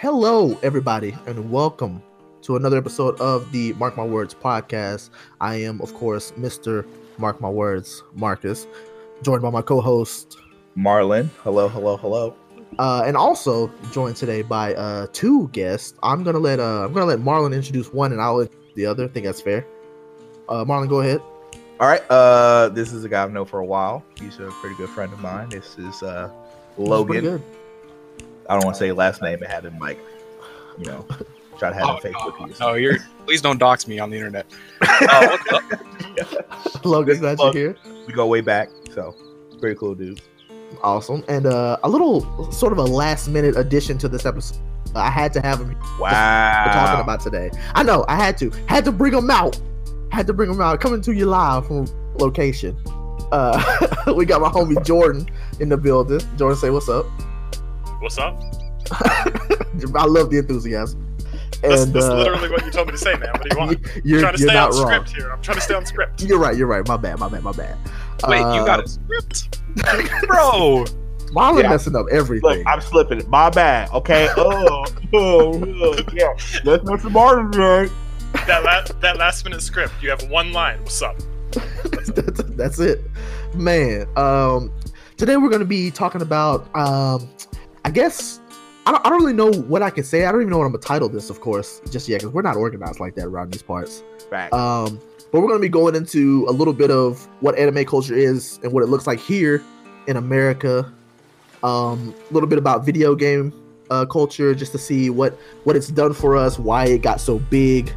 Hello, everybody, and welcome to another episode of the Mark My Words podcast. I am, of course, Mr. Mark My Words, Marcus, joined by my co host, Marlon. Hello, hello, hello. uh, and also joined today by uh, two guests. I'm gonna let uh, I'm gonna let Marlon introduce one, and I'll introduce the other. I think that's fair. Uh, Marlon, go ahead. All right. Uh, this is a guy I've known for a while. He's a pretty good friend of mine. This is uh Logan. Good. I don't want to say last name and have him like, you know, try to have Oh, him Facebook no, use. no, you're please don't dox me on the internet. Uh, what's up? Logan, glad you're here. We go way back, so pretty cool dude. Awesome, and uh, a little sort of a last minute addition to this episode. I had to have him Wow. we're talking about today. I know I had to, had to bring him out, had to bring him out. Coming to you live from location. Uh, we got my homie Jordan in the building. Jordan, say what's up. What's up? I love the enthusiasm. That's, And that's uh, literally what you told me to say, man. What do you want? I'm you're, trying to stay not on wrong. script here. I'm trying to stay on script. You're right. You're right. My bad. My bad. My bad. Wait, you Uh, got a script, bro? Marlon Yeah. messing up everything. Look, I'm slipping. My bad. Okay. Oh, oh, oh, yeah. That's Mr. Martin right? That la- that last minute script. You have one line. What's up? that's, that's it man um today we're going to be talking about um i guess I don't, I don't really know what i can say. I don't even know what i'm gonna title this of course just yet because we're not organized like that around these parts. Right. um but we're going to be going into a little bit of what anime culture is and what it looks like here in america. Um a little bit about video game uh, culture just to see what what it's done for us why it got so big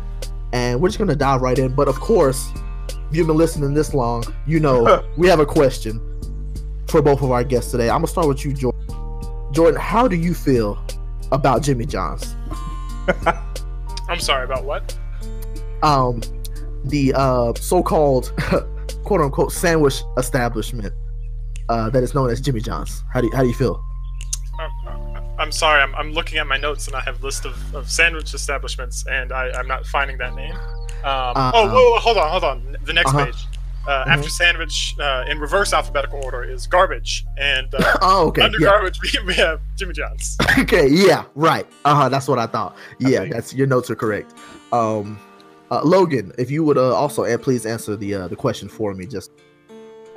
and we're just going to dive right in. But of course if you've been listening this long you know we have a question for both of our guests today. I'm gonna start with you jordan jordan how do you feel about jimmy john's I'm sorry about what? um the uh so-called quote unquote sandwich establishment uh that is known as Jimmy John's. How do you, how do you feel? I'm, I'm sorry. I'm, I'm looking at my notes and I have a list of, of sandwich establishments and I, I'm not finding that name. Um, Uh, oh, whoa, whoa, hold on, hold on. The next Uh-huh. page. Uh, After sandwich, uh, in reverse alphabetical order, is garbage, and uh, Oh, okay. under Yeah. garbage we, we have Jimmy John's. okay, yeah, right. Uh-huh, that's what I thought. Yeah, Okay. that's your notes are correct. Um uh, Logan, if you would uh, also and please answer the uh, the question for me just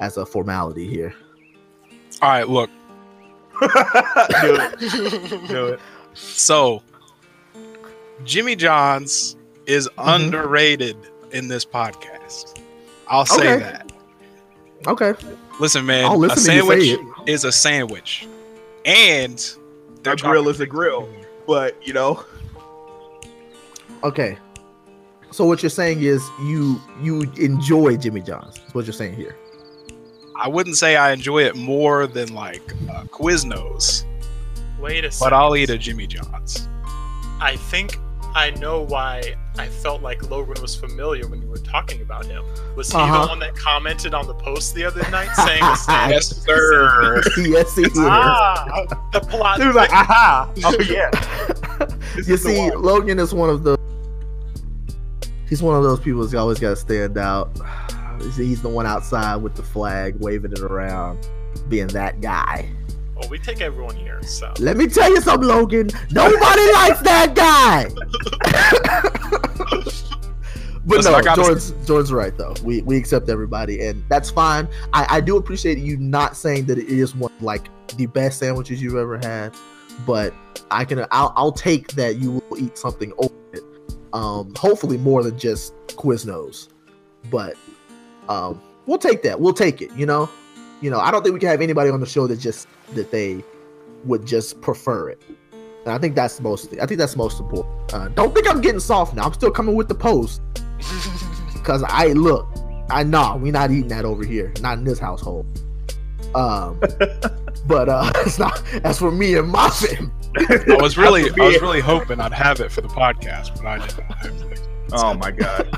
as a formality here. All right, look. do it. Do it. So, Jimmy John's is Mhm. underrated in this podcast. I'll say Okay. that. Okay. Listen, man, I'll a listen to sandwich is a sandwich, and A grill is a grill. But, you know, Okay. So what you're saying is you you enjoy Jimmy John's. That's what you're saying here. I wouldn't say I enjoy it more than like uh, Quiznos, Wait a second. but I'll eat a Jimmy John's. I think I know why I felt like Logan was familiar when you were talking about him. Was he Uh-huh. the one that commented on the post the other night saying the sandwich Yes, sir. yes, he is. Ah, the plot. he was like, aha. Oh, yeah. You see. Logan is one of the. He's one of those people who's always got to stand out. He's- He's the one outside with the flag, waving it around, being that guy. We take everyone here, so. Let me tell you something, Logan. Nobody likes that guy. but Listen, no, I gotta- Jordan's, Jordan's right though. We we accept everybody, and that's fine. I, I do appreciate you not saying that it is one like the best sandwiches you've ever had, but I can I'll, I'll take that you will eat something over it. Um, hopefully more than just Quiznos, but um, we'll take that. We'll take it. You know, you know. I don't think we can have anybody on the show that just that they would just prefer it. And I think that's most. I think that's most important. Uh, don't think I'm getting soft now. I'm still coming with the post because I look. I know we not eating that over here. Not in this household. Um, but uh, it's not. That's for me and my family. I was really, I was really hoping I'd have it for the podcast, but I didn't. Oh, my God.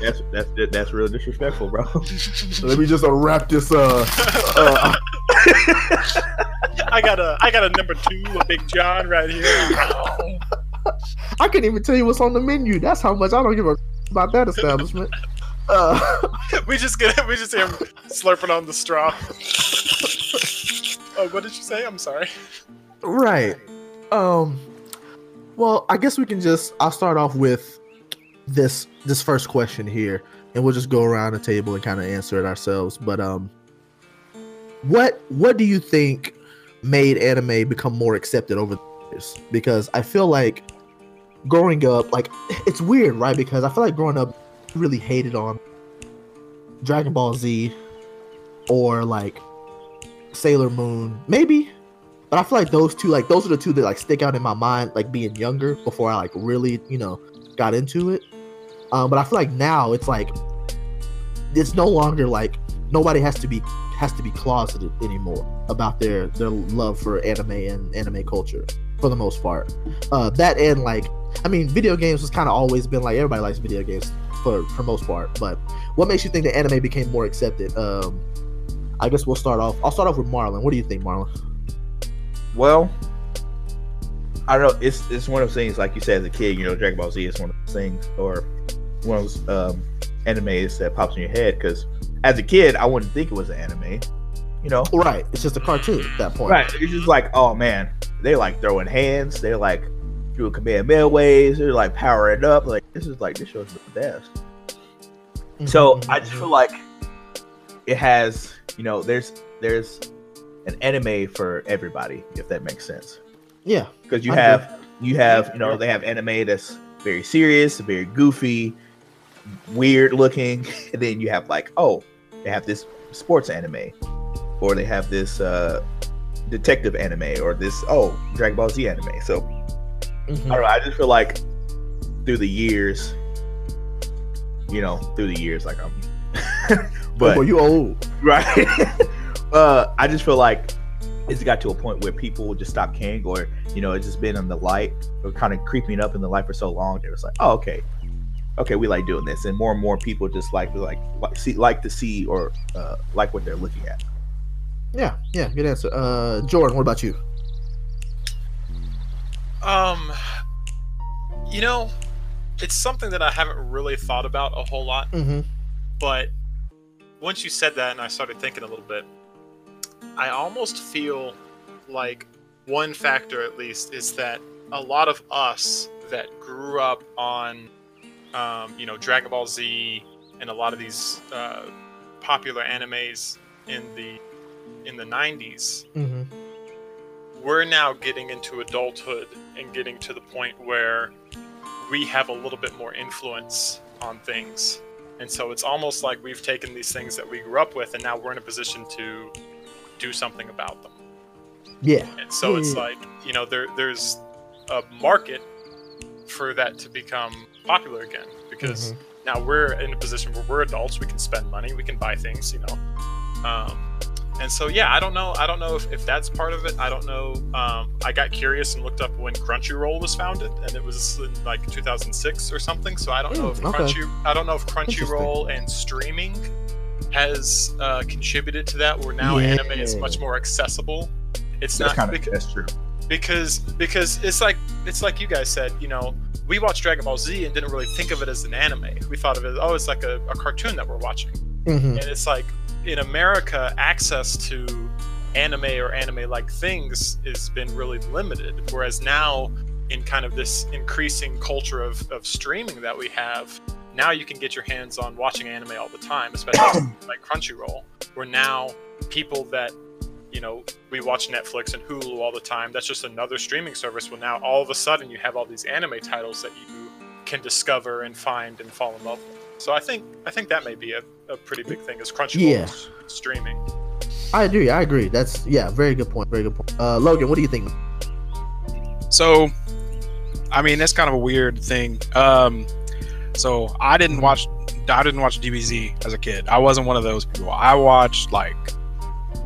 That's, that's, that's, that's real disrespectful, bro. Let me just uh, wrap this. Uh, uh, I got a, I got a number two, a Big John right here. I can't even tell you what's on the menu. That's how much I don't give a about that establishment. Uh, we just get, we just hear him slurping on the straw. oh, what did you say? I'm sorry. right. Um, well, I guess we can just. I'll start off with this this first question here, and we'll just go around the table and kind of answer it ourselves. But um, what what do you think made anime become more accepted over the years? Because I feel like growing up, like it's weird, right? Because I feel like growing up, really hated on Dragon Ball Z or like Sailor Moon, maybe. But I feel like those two, like those are the two that like stick out in my mind, like being younger before I like really, you know, got into it. Um, but I feel like now it's like it's no longer like nobody has to be has to be closeted anymore about their their love for anime and anime culture for the most part. Uh, that and like I mean, video games was kind of always been like everybody likes video games for for most part. But what makes you think that anime became more accepted? Um, I guess we'll start off. I'll start off with Marlon. What do you think, Marlon? Well, I don't know. It's it's one of those things, like you said as a kid, you know, Dragon Ball Z is one of those things, or one of those um, animes that pops in your head. Because as a kid, I wouldn't think it was an anime, you know. Right, it's just a cartoon at that point. Right, it's just like, oh man, they like throwing hands, they're like doing Kamehameha waves, they're like powering up. Like this is like this show's the best. So Mhm, I just mhm. feel like it has, you know, there's there's an anime for everybody, if that makes sense. yeah, Because you I have you have you know they have anime that's very serious, very goofy, weird looking, and then you have like oh they have this sports anime, or they have this uh, detective anime, or this oh Dragon Ball Z anime. So mhm. I don't know. I just feel like through the years, you know, through the years, like I'm, but Boy, you old. right. Uh, I just feel like it's got to a point where people just stop caring, or you know, it's just been in the light, or kind of creeping up in the light for so long. It was like, oh, okay, okay, we like doing this, and more and more people just like like like see like to see or uh, like what they're looking at. Yeah, yeah, good answer. Uh, Jordan, what about you? Um, you know, it's something that I haven't really thought about a whole lot, Mm-hmm. but once you said that and I started thinking a little bit, I almost feel like one factor at least is that a lot of us that grew up on, um, you know, Dragon Ball Z and a lot of these uh, popular animes in the in the 90s Mm-hmm. we're now getting into adulthood and getting to the point where we have a little bit more influence on things. And so it's almost like we've taken these things that we grew up with and now we're in a position to do something about them. Yeah. And so Yeah, it's yeah. like, you know, there there's a market for that to become popular again because Mhm. now we're in a position where we're adults, we can spend money, we can buy things, you know. Um, and so yeah, I don't know. I don't know if, if that's part of it. I don't know. Um, I got curious and looked up when Crunchyroll was founded, and it was in like 2006 or something. So I don't know if Mm, okay. Crunchy, I don't know if Crunchyroll and streaming has uh, contributed to that. Where now anime is much more accessible. It's That's not kind of because, that's true. because because it's like it's like you guys said. You know, we watched Dragon Ball Z and didn't really think of it as an anime. We thought of it, oh, it's like a, a cartoon that we're watching Mhm. and it's like in America, access to anime or anime-like things has been really limited. Whereas now, in kind of this increasing culture of, of streaming that we have, now you can get your hands on watching anime all the time, especially like Crunchyroll, where now people that you know we watch Netflix and Hulu all the time. That's just another streaming service. Well, now all of a sudden you have all these anime titles that you can discover and find and fall in love with. So I think I think that may be a, a pretty big thing is Crunchyroll Yeah. streaming. I agree. I agree. That's yeah, very good point. Very good point. Uh, Logan, what do you think? So, I mean, that's kind of a weird thing. Um, so I didn't watch, I didn't watch DBZ as a kid. I wasn't one of those people. I watched like,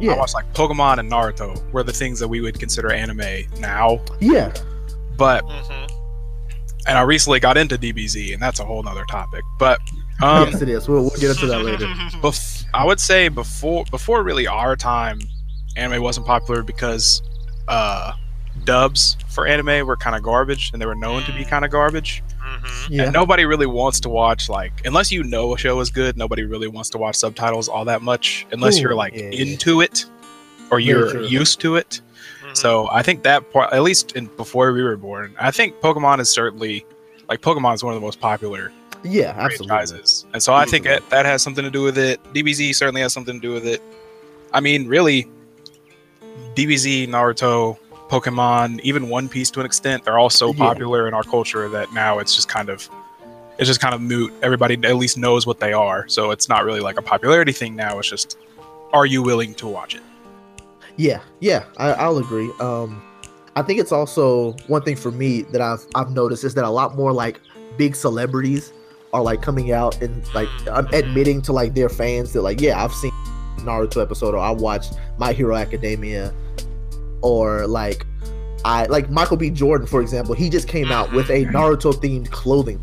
I watched like Pokemon and Naruto were the things that we would consider anime now. yeah, But hmm and I recently got into DBZ, and that's a whole nother topic. But um, yes, it is. We'll, we'll get into that later. bef- I would say before before really our time, anime wasn't popular because uh, dubs for anime were kind of garbage, and they were known to be kind of garbage. Hmm Yeah, And nobody really wants to watch like unless you know a show is good. Nobody really wants to watch subtitles all that much unless Ooh, you're like yeah, yeah. into it or you're true. used to it. Mhm. So I think that part, at least in, before we were born, I think Pokemon is certainly like Pokemon is one of the most popular Yeah, absolutely. franchises, and so I think that, that has something to do with it. DBZ certainly has something to do with it. I mean, really, DBZ, Naruto, Pokemon, even One Piece to an extent, they're all so Yeah. popular in our culture that now it's just kind of it's just kind of moot. Everybody at least knows what they are, so it's not really like a popularity thing now. It's just, are you willing to watch it? Yeah, yeah, I, I'll agree. Um, I think it's also one thing for me that I've I've noticed is that a lot more like big celebrities are like coming out and like um, admitting to like their fans that like yeah I've seen Naruto episode or I watched My Hero Academia or like I like Michael B Jordan for example he just came out with a Naruto themed clothing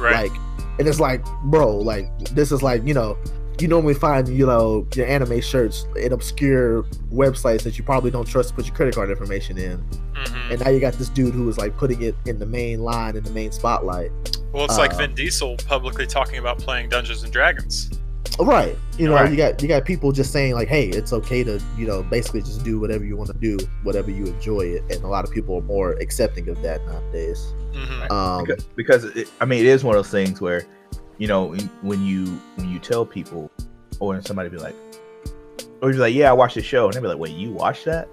right. like and it's like bro like this is like you know you normally find you know your anime shirts in obscure websites that you probably don't trust to put your credit card information in Mhm. and now you got this dude who is like putting it in the main line in the main spotlight Well, it's like uh, Vin Diesel publicly talking about playing Dungeons and Dragons. Right you know Right. you got you got people just saying like hey it's okay to you know basically just do whatever you want to do whatever you enjoy it and a lot of people are more accepting of that nowadays hmm um because, because it, I mean, it is one of those things where, you know, when- when you when you tell people, or when somebody be like, or you're like, yeah, I watched the show, and they be like, wait, you watched that?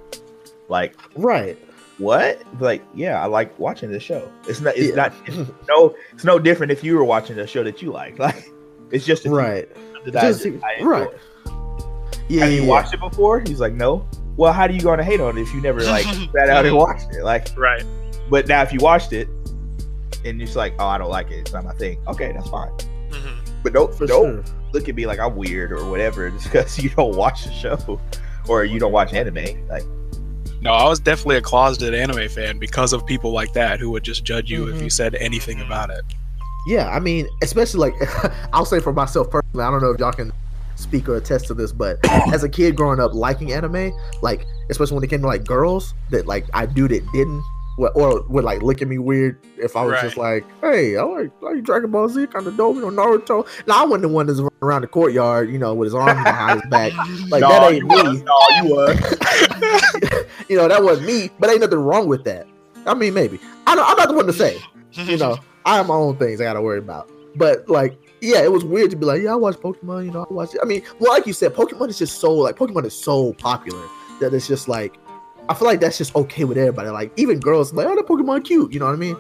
Like right what? Like, yeah, I like watching this show. It's not. It's Yeah. not. It's no. It's no different if you were watching a show that you like. Like, it's just a right that I- Just- I right. yeah Have you yeah, watched it before? He's like, no. Well, how do you going to hate on it if you never like sat out and watched it? Like, Right. but now if you watched it and you're just like, oh, I don't like it, it's not my thing. Okay, that's fine. hmm But don't for don't sure look at me like I'm weird or whatever just because you don't watch the show or you don't watch anime. Like, No, I was definitely a closeted anime fan because of people like that who would just judge you if Mhm. you said anything about it. Yeah, I mean, especially like I'll say for myself personally, I don't know if y'all can speak or attest to this, but as a kid growing up liking anime, like especially when it came to like girls that like I do that didn't or, or would like look at me weird if I was just like, hey, I like, I like Dragon Ball Z kind of dope, you know, Naruto. Now I wasn't the one that's running around the courtyard, you know, with his arm behind his back. Like no, that ain't me. was, no, you was. you know, that wasn't me, but ain't nothing wrong with that. I mean, maybe. I don't, I'm not the one to say. you know, I have my own things I gotta worry about. But like, yeah, it was weird to be like, yeah, I watch Pokemon. You know, I watch. It. I mean, well, like you said, Pokemon is just so like Pokemon is so popular that it's just like, I feel like that's just okay with everybody. Like even girls like, oh, that Pokemon cute. You know what I mean?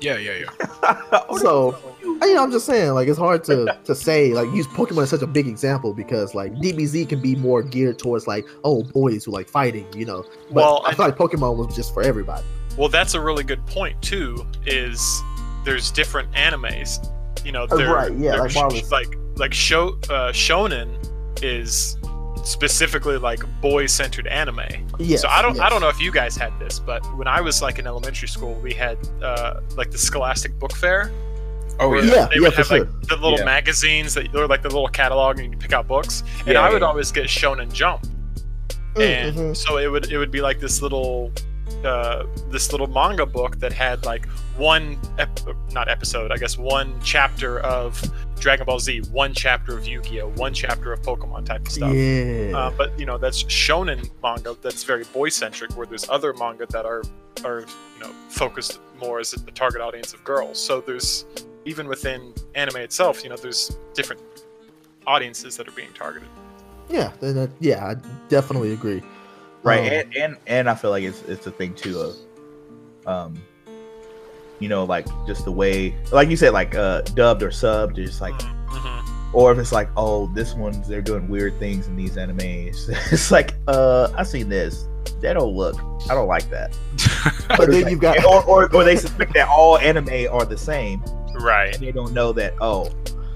Yeah, yeah, yeah. So, I, you know, I'm just saying, like, it's hard to to say, like, use Pokemon as such a big example because, like, DBZ can be more geared towards, like, oh, boys who like fighting, you know. But Well, I feel like Pokemon was just for everybody. Well, that's a really good point too. Is there's different animes. You know, they're, right, yeah, they're like sh- Marvel's- like like show uh, shonen is specifically like boy-centered anime. Yeah. so I don't I don't know if you guys had this, but when I was like in elementary school, we had uh, like the Scholastic Book Fair. Oh yeah. Yeah, they yeah, would for have sure. like the little Yeah. magazines that or like the little catalog and you pick out books. And Yeah, I would yeah. always get Shonen Jump Mm, and mhm. so it would it would be like this little uh this little manga book that had like one ep- not episode i guess one chapter of dragon ball z one chapter of yu-gi-oh one chapter of pokemon type of stuff Yeah. uh, but you know that's shonen manga that's very boy centric where there's other manga that are are you know focused more as a target audience of girls so there's even within anime itself you know there's different audiences that are being targeted yeah. that- yeah. I definitely agree. Right Um, and, and and i feel like it's it's a thing too of um you know like just the way like you said like uh dubbed or subbed just like Mhm. or if it's like oh this one's they're doing weird things in these animes it's like uh i seen this that don't look i don't like that. But then you've got or, or, or they suspect that all anime are the same right. and they don't know that oh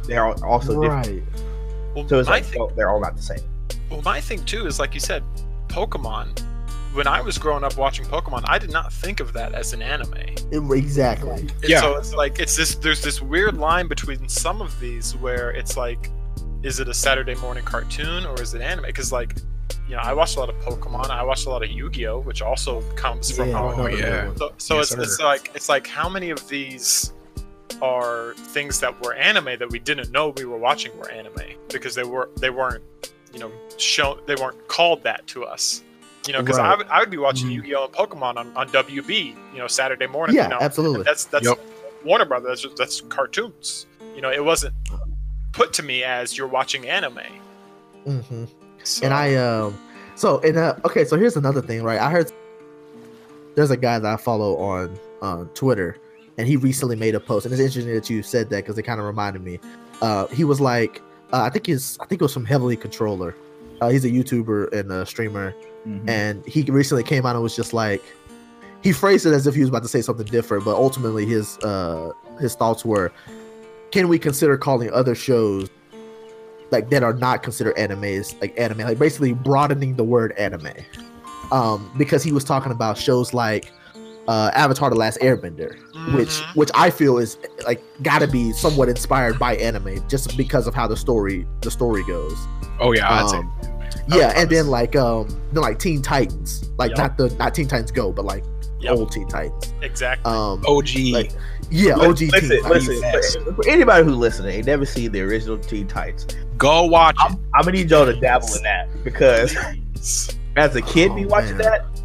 they're al- also different. Right. well, so it's like thing- oh, they're all not the same. Well, my thing too is like you said, Pokemon. When I was growing up watching Pokemon, I did not think of that as an anime. It- exactly. And Yeah. So it's like it's this. There's this weird line between some of these where it's like, is it a Saturday morning cartoon or is it anime? Because like, you know, I watched a lot of Pokemon. I watched a lot of Oh, Yu-Gi-Oh, which also comes from. Yeah, Oh, yeah. So, so Yes, it's, it's like it's like how many of these are things that were anime that we didn't know we were watching were anime because they were they weren't you know shown they weren't called that to us You know, because I Right. would I would be watching Mhm. Yu-Gi-Oh and Pokemon on, on WB. You know, Saturday morning. Yeah, you know, absolutely. That's that's Yep. Warner Brothers. That's that's cartoons. You know, it wasn't put to me as you're watching anime. hmm So, And I um so and uh okay, so here's another thing, right? I heard there's a guy that I follow on on Twitter, and he recently made a post, and it's interesting that you said that because it kind of reminded me. Uh, he was like, uh, I think he's, I think it was from Heavily Controller. Uh, he's a YouTuber and a streamer, Mhm. and he recently came out and was just like, he phrased it as if he was about to say something different, but ultimately his uh his thoughts were, can we consider calling other shows like that are not considered animes like anime like basically broadening the word anime um because he was talking about shows like uh avatar the last airbender which Mhm. which i feel is like gotta be somewhat inspired by anime just because of how the story the story goes Oh yeah, I'd say. Um, yeah and promise. then like um then like teen titans like Yup. not the not teen titans go but like Yup. old teen titans exactly. um OG. like yeah Li- og teen listen, titans listen, for anybody who's listening, ain't never seen the original Teen Titans. Go watch it. I'm, I'm gonna need y'all to dabble in that because as a kid, me Oh, watching man. that,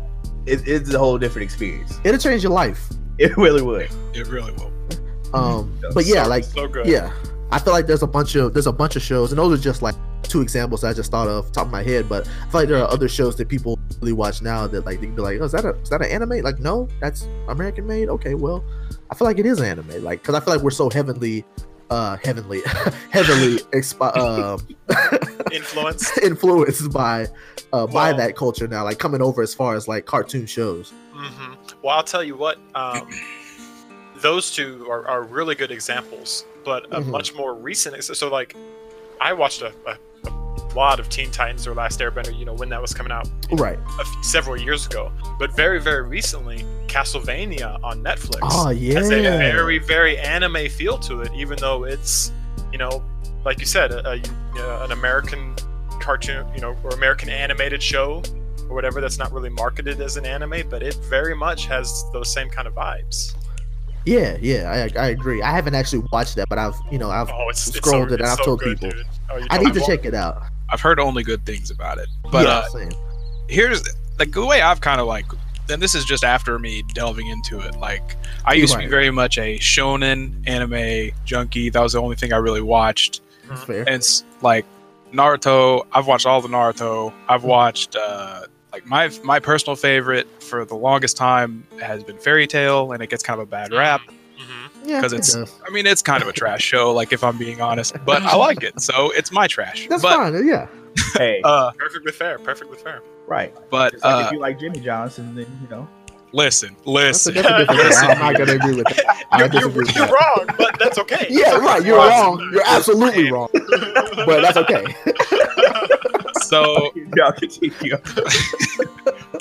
it, it's a whole different experience. it'll change your life It really would. It really will. um but yeah So- like so good. yeah i feel like there's a bunch of there's a bunch of shows and those are just like two examples that i just thought of top of my head but i feel like there are other shows that people really watch now that like they can be like oh is that a is that an anime like no that's american made okay well i feel like it is anime like because i feel like we're so heavenly uh heavenly heavily expo- um Influenced. influenced by uh by Well- that culture now like coming over as far as like cartoon shows hmm Well, I'll tell you what. Um, those two are, are really good examples, but a Mhm. much more recent. So, like, I watched a, a, a lot of Teen Titans or Last Airbender. You know, when that was coming out right a f- several years ago. But very, very recently, Castlevania on Netflix oh yeah has a very, very anime feel to it, even though it's, you know, like you said, a, a, an American cartoon, you know, or American animated show or whatever that's not really marketed as an anime, but it very much has those same kind of vibes. yeah yeah I, I agree i haven't actually watched that but i've you know i've Oh, it's, it's Scrolled so, it and I've so told good, people. Oh, i need to check it out I've heard only good things about it. But yeah uh, same. here's like the way I've kind of like, and this is just after me delving into it. Like I used to be very much a shonen anime junkie. That was the only thing I really watched. That's fair. And it's like Naruto. I've watched all the Naruto. I've watched uh, like my my personal favorite for the longest time has been Fairy Tail, and it gets kind of a bad rap. because Yeah, 'cause it it's- does. I mean, it's kind of a trash show, like if I'm being honest, but I like it, so it's my trash. That's but fine. Yeah. Hey, uh, Perfectly fair. Perfectly fair. right. but like uh, if you like Jimmy Johnson, then you know. Listen, That's a listen. different difference. Listen. I'm not gonna agree with that. I You're, disagree you're, with you're that. wrong, but that's okay. Yeah, right. You're Well, wrong. You're absolutely wrong. But that's okay. So, Y'all continue.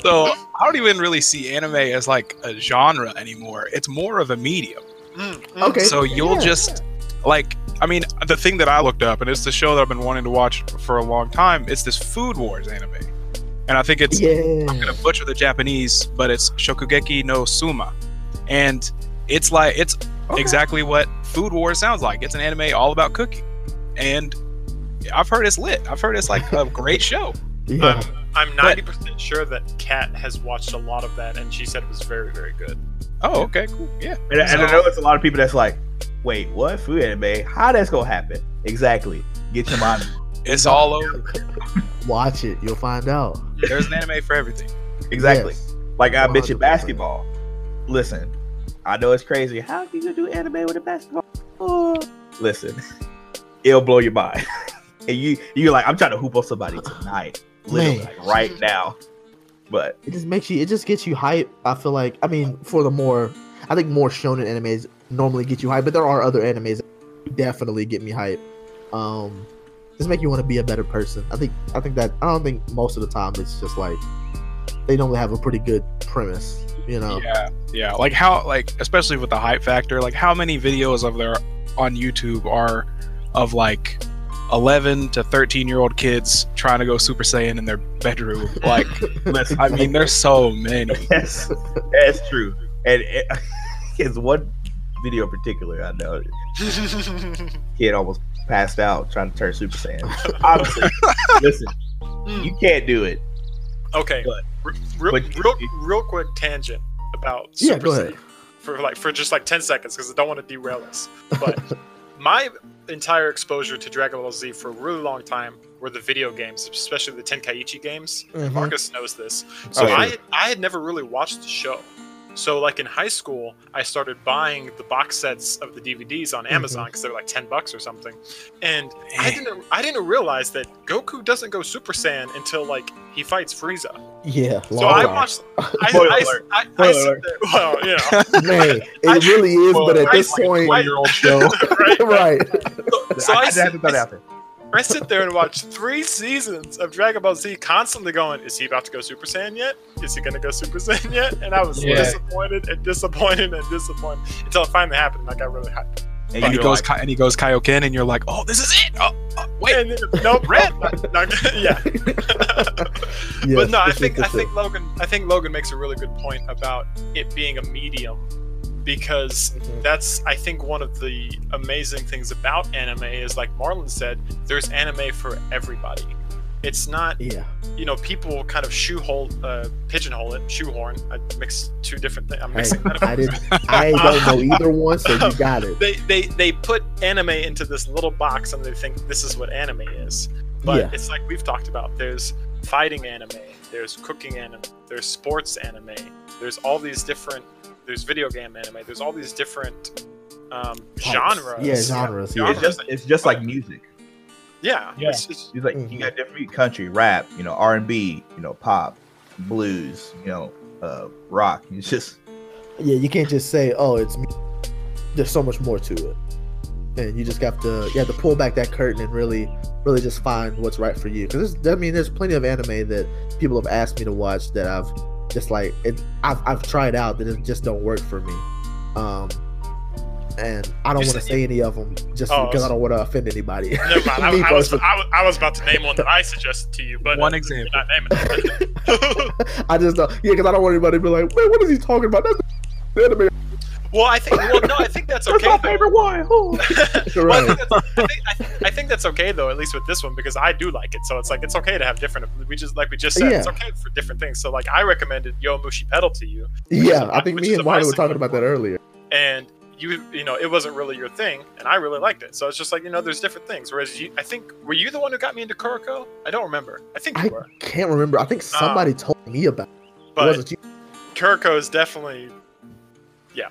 so I don't even really see anime as like a genre anymore. It's more of a medium. Mm, mm. Okay. So you'll yeah. just like I mean the thing that I looked up and it's the show that I've been wanting to watch for a long time. It's this Food Wars anime, and I think it's I'm gonna butcher the Japanese, but it's Shokugeki no Soma, and it's like it's Okay. exactly what Food Wars sounds like. It's an anime all about cooking, and I've heard it's lit. I've heard it's like a great show. Yeah. I'm 90% sure that Kat has watched a lot of that, and she said it was very, very good. Oh, okay, cool, yeah. And, and I know it's a lot of people that's like, wait, what? Food anime? How that's gonna happen? Exactly. Get your mind. It's all over. Watch it. You'll find out. There's an anime for everything. Exactly. Yes. Like I mentioned 100%. basketball. Listen, I know it's crazy. How can you do anime with a basketball? Oh. Listen, it'll blow your mind. and you you're like, I'm trying to hoop on somebody tonight. Literally, like, right now. But It just makes you. It just gets you hype. I feel like. I mean, for the more, I think more shonen animes normally get you hype, but there are other animes that definitely get me hype. Um, just make you want to be a better person. I think. I think that. I don't think most of the time it's just like they normally have a pretty good premise. You know. Yeah, yeah. Like how, like especially with the hype factor, like how many videos of there on YouTube are of like 11 to 13 year old kids trying to go Super Saiyan in their bedroom? Like, listen, I mean, there's so many. that's that's true. And it, it's one video in particular I know. Kid almost passed out trying to turn Super Saiyan. Obviously, listen, you can't do it. Okay, Go ahead. r- real, But- real, real quick tangent about Yeah, Super go Saiyan for like for just like ten seconds because I don't want to derail us. But my entire exposure to Dragon Ball Z for a really long time were the video games, especially the Tenkaichi games. Mhm. Marcus knows this. So Oh, yeah. I I had never really watched the show. So like in high school, I started buying the box sets of the DVDs on mm-hmm. Amazon because they're like ten bucks or something, and I eh. didn't I didn't realize that Goku doesn't go Super Saiyan until like he fights Frieza. Yeah. So I time. watched. I, Spoiler I, alert. I, I, Spoiler alert. there, well, you know, Man, it I- really is, but at I- this point, year-old show. right? right? So I, I, I, sit, had to throw that out there. I sit there and watch three seasons of Dragon Ball Z, constantly going, "Is he about to go Super Saiyan yet? Is he gonna go Super Saiyan yet?" And I was Yeah. disappointed and disappointed and disappointed until it finally happened. And I got really hyped. And And he goes, like, and he goes Kaioken, and you're like, oh, this is it. Oh, oh, wait, And then, nope, Red. nope, not- not- yeah. Yes, but no, I think I think Logan I think Logan makes a really good point about it being a medium because Mhm. that's I think one of the amazing things about anime is like Marlon said, there's anime for everybody. It's not Yeah. you know people kind of shoehole uh, pigeonhole it shoehorn. I mixed two different things. I'm Hey, mixing I metaphors. didn't. I don't know either one, so you got it. They, they they put anime into this little box and they think this is what anime is. But Yeah. it's like we've talked about. There's fighting anime, there's cooking anime, there's sports anime, there's all these different there's video game anime, there's all these different um, genres. Yeah, genres. Yeah. it's just it's just like music. Yeah. Yeah. It's, it's, It's like Mhm. you got different country, rap, you know, R and B, you know, pop, blues, you know, uh, rock. It's just Yeah, you can't just say, "Oh, it's." Me. There's so much more to it, and you just have to you have to pull back that curtain and really, really just find what's right for you. Because I mean, there's plenty of anime that people have asked me to watch that I've just like it. I've I've tried out that it just don't work for me. Um, and I don't want to said say any of them just Oh, because I don't want to offend anybody. never mind. I, I was. I, was, I was about to name one that I suggested to you, but One uh, example. Not naming it. I just don't, yeah, because I don't want anybody to be like, wait, what is he talking about? That's the anime. Well, I think well, no, I think that's okay. though. one. Oh. Well, I, think that's, I, think, I, think, I think that's okay though, at least with this one, because I do like it. So it's like it's okay to have different. We just like we just said, it's okay for different things. So like I recommended Yowamushi Pedal to you, Yeah, I think me and a Marty were talking about that earlier. and you you know it wasn't really your thing, and I really liked it. So it's just like you know there's different things. Whereas you, I think were you the one who got me into Kuroko? I don't remember. I think you I were, can't remember. I think um, somebody told me about it. It but wasn't you? Kuroko is definitely yeah.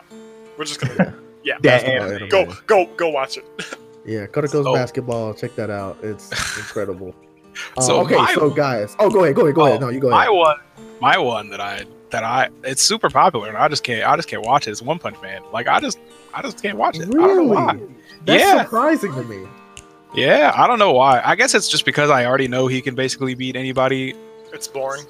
We're just gonna yeah. That anime. anime. Go go go watch it. Yeah, Kuroko's So- basketball. Check that out. It's incredible. Uh, So okay, my- so guys. Oh, go ahead. Go ahead. Go ahead. Oh, No, you go ahead. my one, my one that I that I it's super popular, and I just can't I just can't watch it. It's One Punch Man. Like I just I just can't watch it. I don't know why. Really? That's Yeah. surprising to me. Yeah, I don't know why. I guess it's just because I already know he can basically beat anybody. It's boring.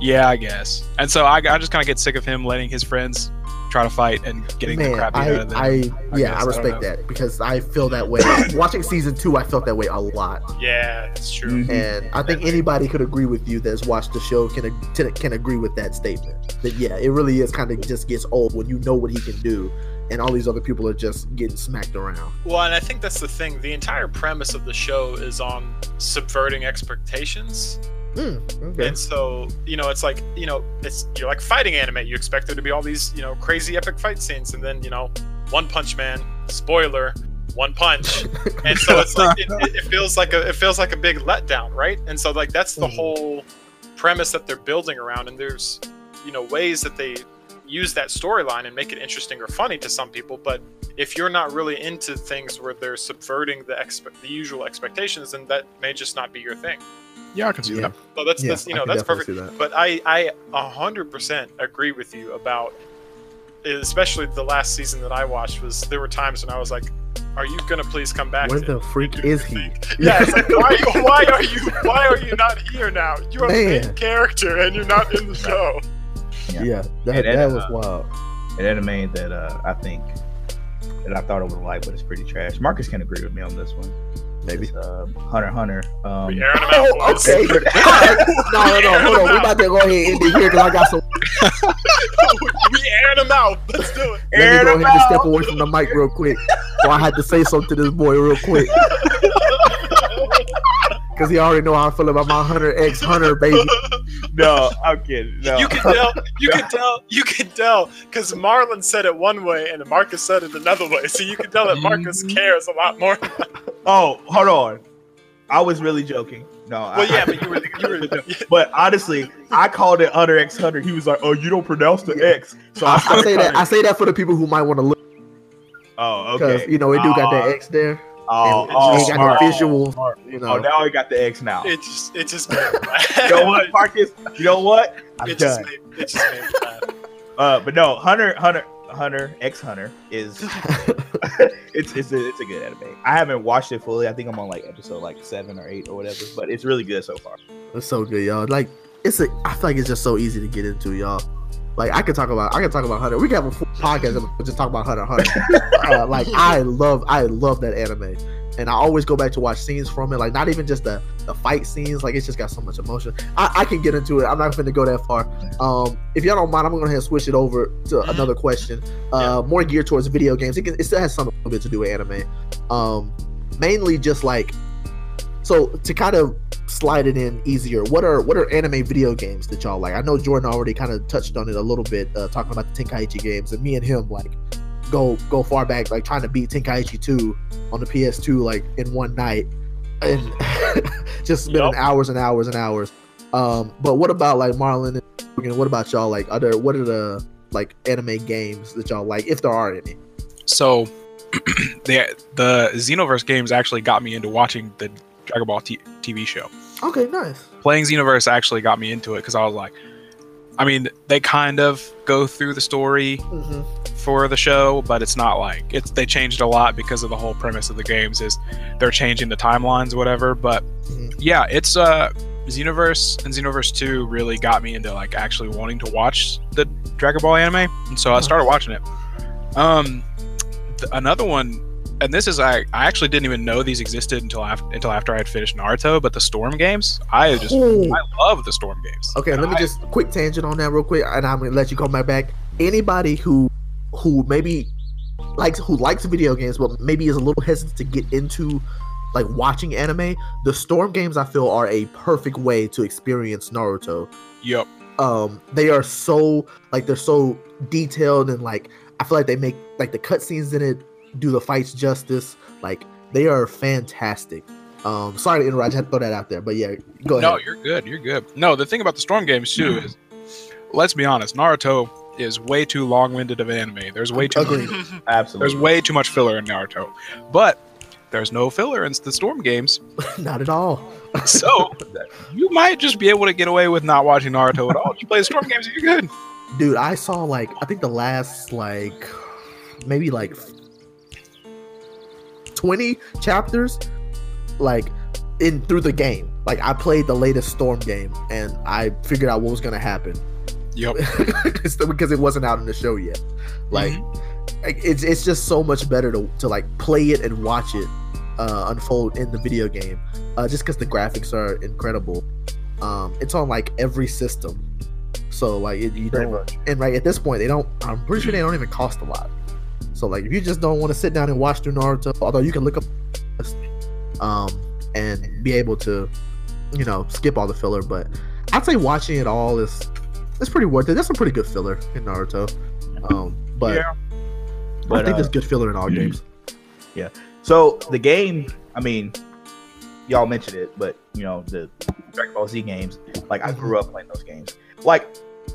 Yeah, I guess. And so I, I just kind of get sick of him letting his friends try to fight and getting the Man, crap beat I, out of them. I, I yeah, guess, I I respect know. that because I feel that way. Watching season two, I felt that way a lot, Yeah, it's true. Mhm. and I think anybody could agree with you that's watched the show can can agree with that statement. That yeah, it really is kind of just gets old when you know what he can do, and all these other people are just getting smacked around. Well, and I think that's the thing. The entire premise of the show is on subverting expectations. Hmm, okay. And so, you know, it's like, you know, it's you're like fighting anime. You expect there to be all these, you know, crazy epic fight scenes, and then, you know, One Punch Man, spoiler, one punch. And so it's like it, it, feels like a it feels like a big letdown, right? And so like that's the Mhm. whole premise that they're building around, and there's, you know, ways that they use that storyline and make it interesting or funny to some people, but if you're not really into things where they're subverting the expe- the usual expectations, then that may just not be your thing. Yeah, I can see Yeah. that. So that's, Yeah, that's you I know that's perfect. that. But I I a hundred percent agree with you about, especially the last season that I watched was there were times when I was like, "Are you gonna please come back?" Where the freak is he? thing?" Yeah, it's like why, why are you why are you not here now? You are a main character and you're not in the show. Yeah. Yeah, that, And then, that was uh, wild. An anime that uh, I think that I thought I would like, but it's pretty trash. Marcus can agree with me on this one. Maybe. It's, uh, Hunter x Hunter. Um, We airing them out, Oh, boys. okay. Alright. No, no, no. Hold on. We're about to go ahead and end it here because I got some. we airing them out. Let's do it. Let me go ahead and step away from the mic real quick. Or I had to say something to this boy real quick. because he already know how I feel about my Hunter X Hunter baby. No, I'm kidding. No. You can tell. You can tell. You can tell because Marlon said it one way and Marcus said it another way. So you can tell that Marcus Mhm. cares a lot more. oh, hold on. I was really joking. No, Well, I, yeah, but you were. You were. But honestly, I called it Hunter X Hunter. He was like, "Oh, you don't pronounce the X." So I, I, I say that I say that for the people who might want to look Oh, because okay. you know it do got that Oh, X there. Oh, and oh, it got the visual. You know, Oh, now I got the X now. It just. It just. Made You know what. Marcus? You know what? I'm It just. Made, it just made. Uh, but no, Hunter, Hunter, Hunter X Hunter is it's it's a, it's a good anime. I haven't watched it fully. I think I'm on like episode like seven or eight or whatever. But it's really good so far. it's so good, y'all. Like it's a. I feel like it's just so easy to get into, y'all. Like I could talk about, I could talk about Hunter. We could have a full podcast and just talk about Hunter Hunter. uh, like I love, I love that anime, and I always go back to watch scenes from it. Like not even just the the fight scenes. Like it's just got so much emotion. I, I can get into it. I'm not going to go that far. Um, if y'all don't mind, I'm going to go ahead and switch it over to another question. Uh, more geared towards video games. It, can, it still has some a bit to do with anime. Um, mainly just like so to kind of slide it in easier. What are what are anime video games that y'all like? I know Jordan already kind of touched on it a little bit, uh, talking about the Tenkaichi games, and me and him like go go far back, like trying to beat Tenkaichi 2 on the PS2 like in one night, and just spending Yup. hours and hours and hours. Um, but what about like Marlon and what about y'all? Like, other what are the like anime games that y'all like, if there are any? So the the Xenoverse games actually got me into watching the Dragon Ball T- TV show. Okay, nice. Playing Xenoverse actually got me into it because I was like, I mean, they kind of go through the story hmm for the show, but it's not like it's they changed a lot because of the whole premise of the games is they're changing the timelines, or whatever. But Mhm. yeah, it's uh Xenoverse and Xenoverse 2 really got me into like actually wanting to watch the Dragon Ball anime, and so I started watching it. Um, th- another one, and this is I I actually didn't even know these existed until after until after I had finished Naruto. But the Storm games, I just Ooh. I love the Storm games. Okay, let me just quick tangent on that real quick, and I'm gonna let you come back. back. Anybody who who maybe likes who likes video games, but maybe is a little hesitant to get into like watching anime, the Storm games I feel are a perfect way to experience Naruto. Yep. Um, they are so like they're so detailed and like I feel like they make like the cutscenes in it do the fights justice. Like they are fantastic. Um, sorry to interrupt, I had to throw that out there, but yeah, go ahead. No, you're good. You're good. No, the thing about the Storm games too is, let's be honest, Naruto is way too long-winded of an anime. There's way too Agreed. there's Absolutely. There's way too much filler in Naruto, but there's no filler in the Storm games. Not at all. So you might just be able to get away with not watching Naruto at all. You play the Storm games, you're good. dude i saw like i think the last like maybe like 20 chapters like in through the game. Like i played the latest storm game and i figured out what was going to happen Yep. Because it wasn't out in the show yet. Like like, it's it's just so much better to, to like play it and watch it uh, unfold in the video game uh, just because the graphics are incredible. Um, it's on like every system. So like it, you Pretty don't much. and right at this point they don't i'm pretty sure they don't even cost a lot so like if you just don't want to sit down and watch through naruto although you can look up um and be able to you know skip all the filler but i'd say watching it all is it's pretty worth it That's a pretty good filler in naruto um but Yeah. i think uh, there's good filler in all games Yeah. So the game, I mean, y'all mentioned it, but you know the Dragon Ball Z games. Like I grew up playing those games. Like,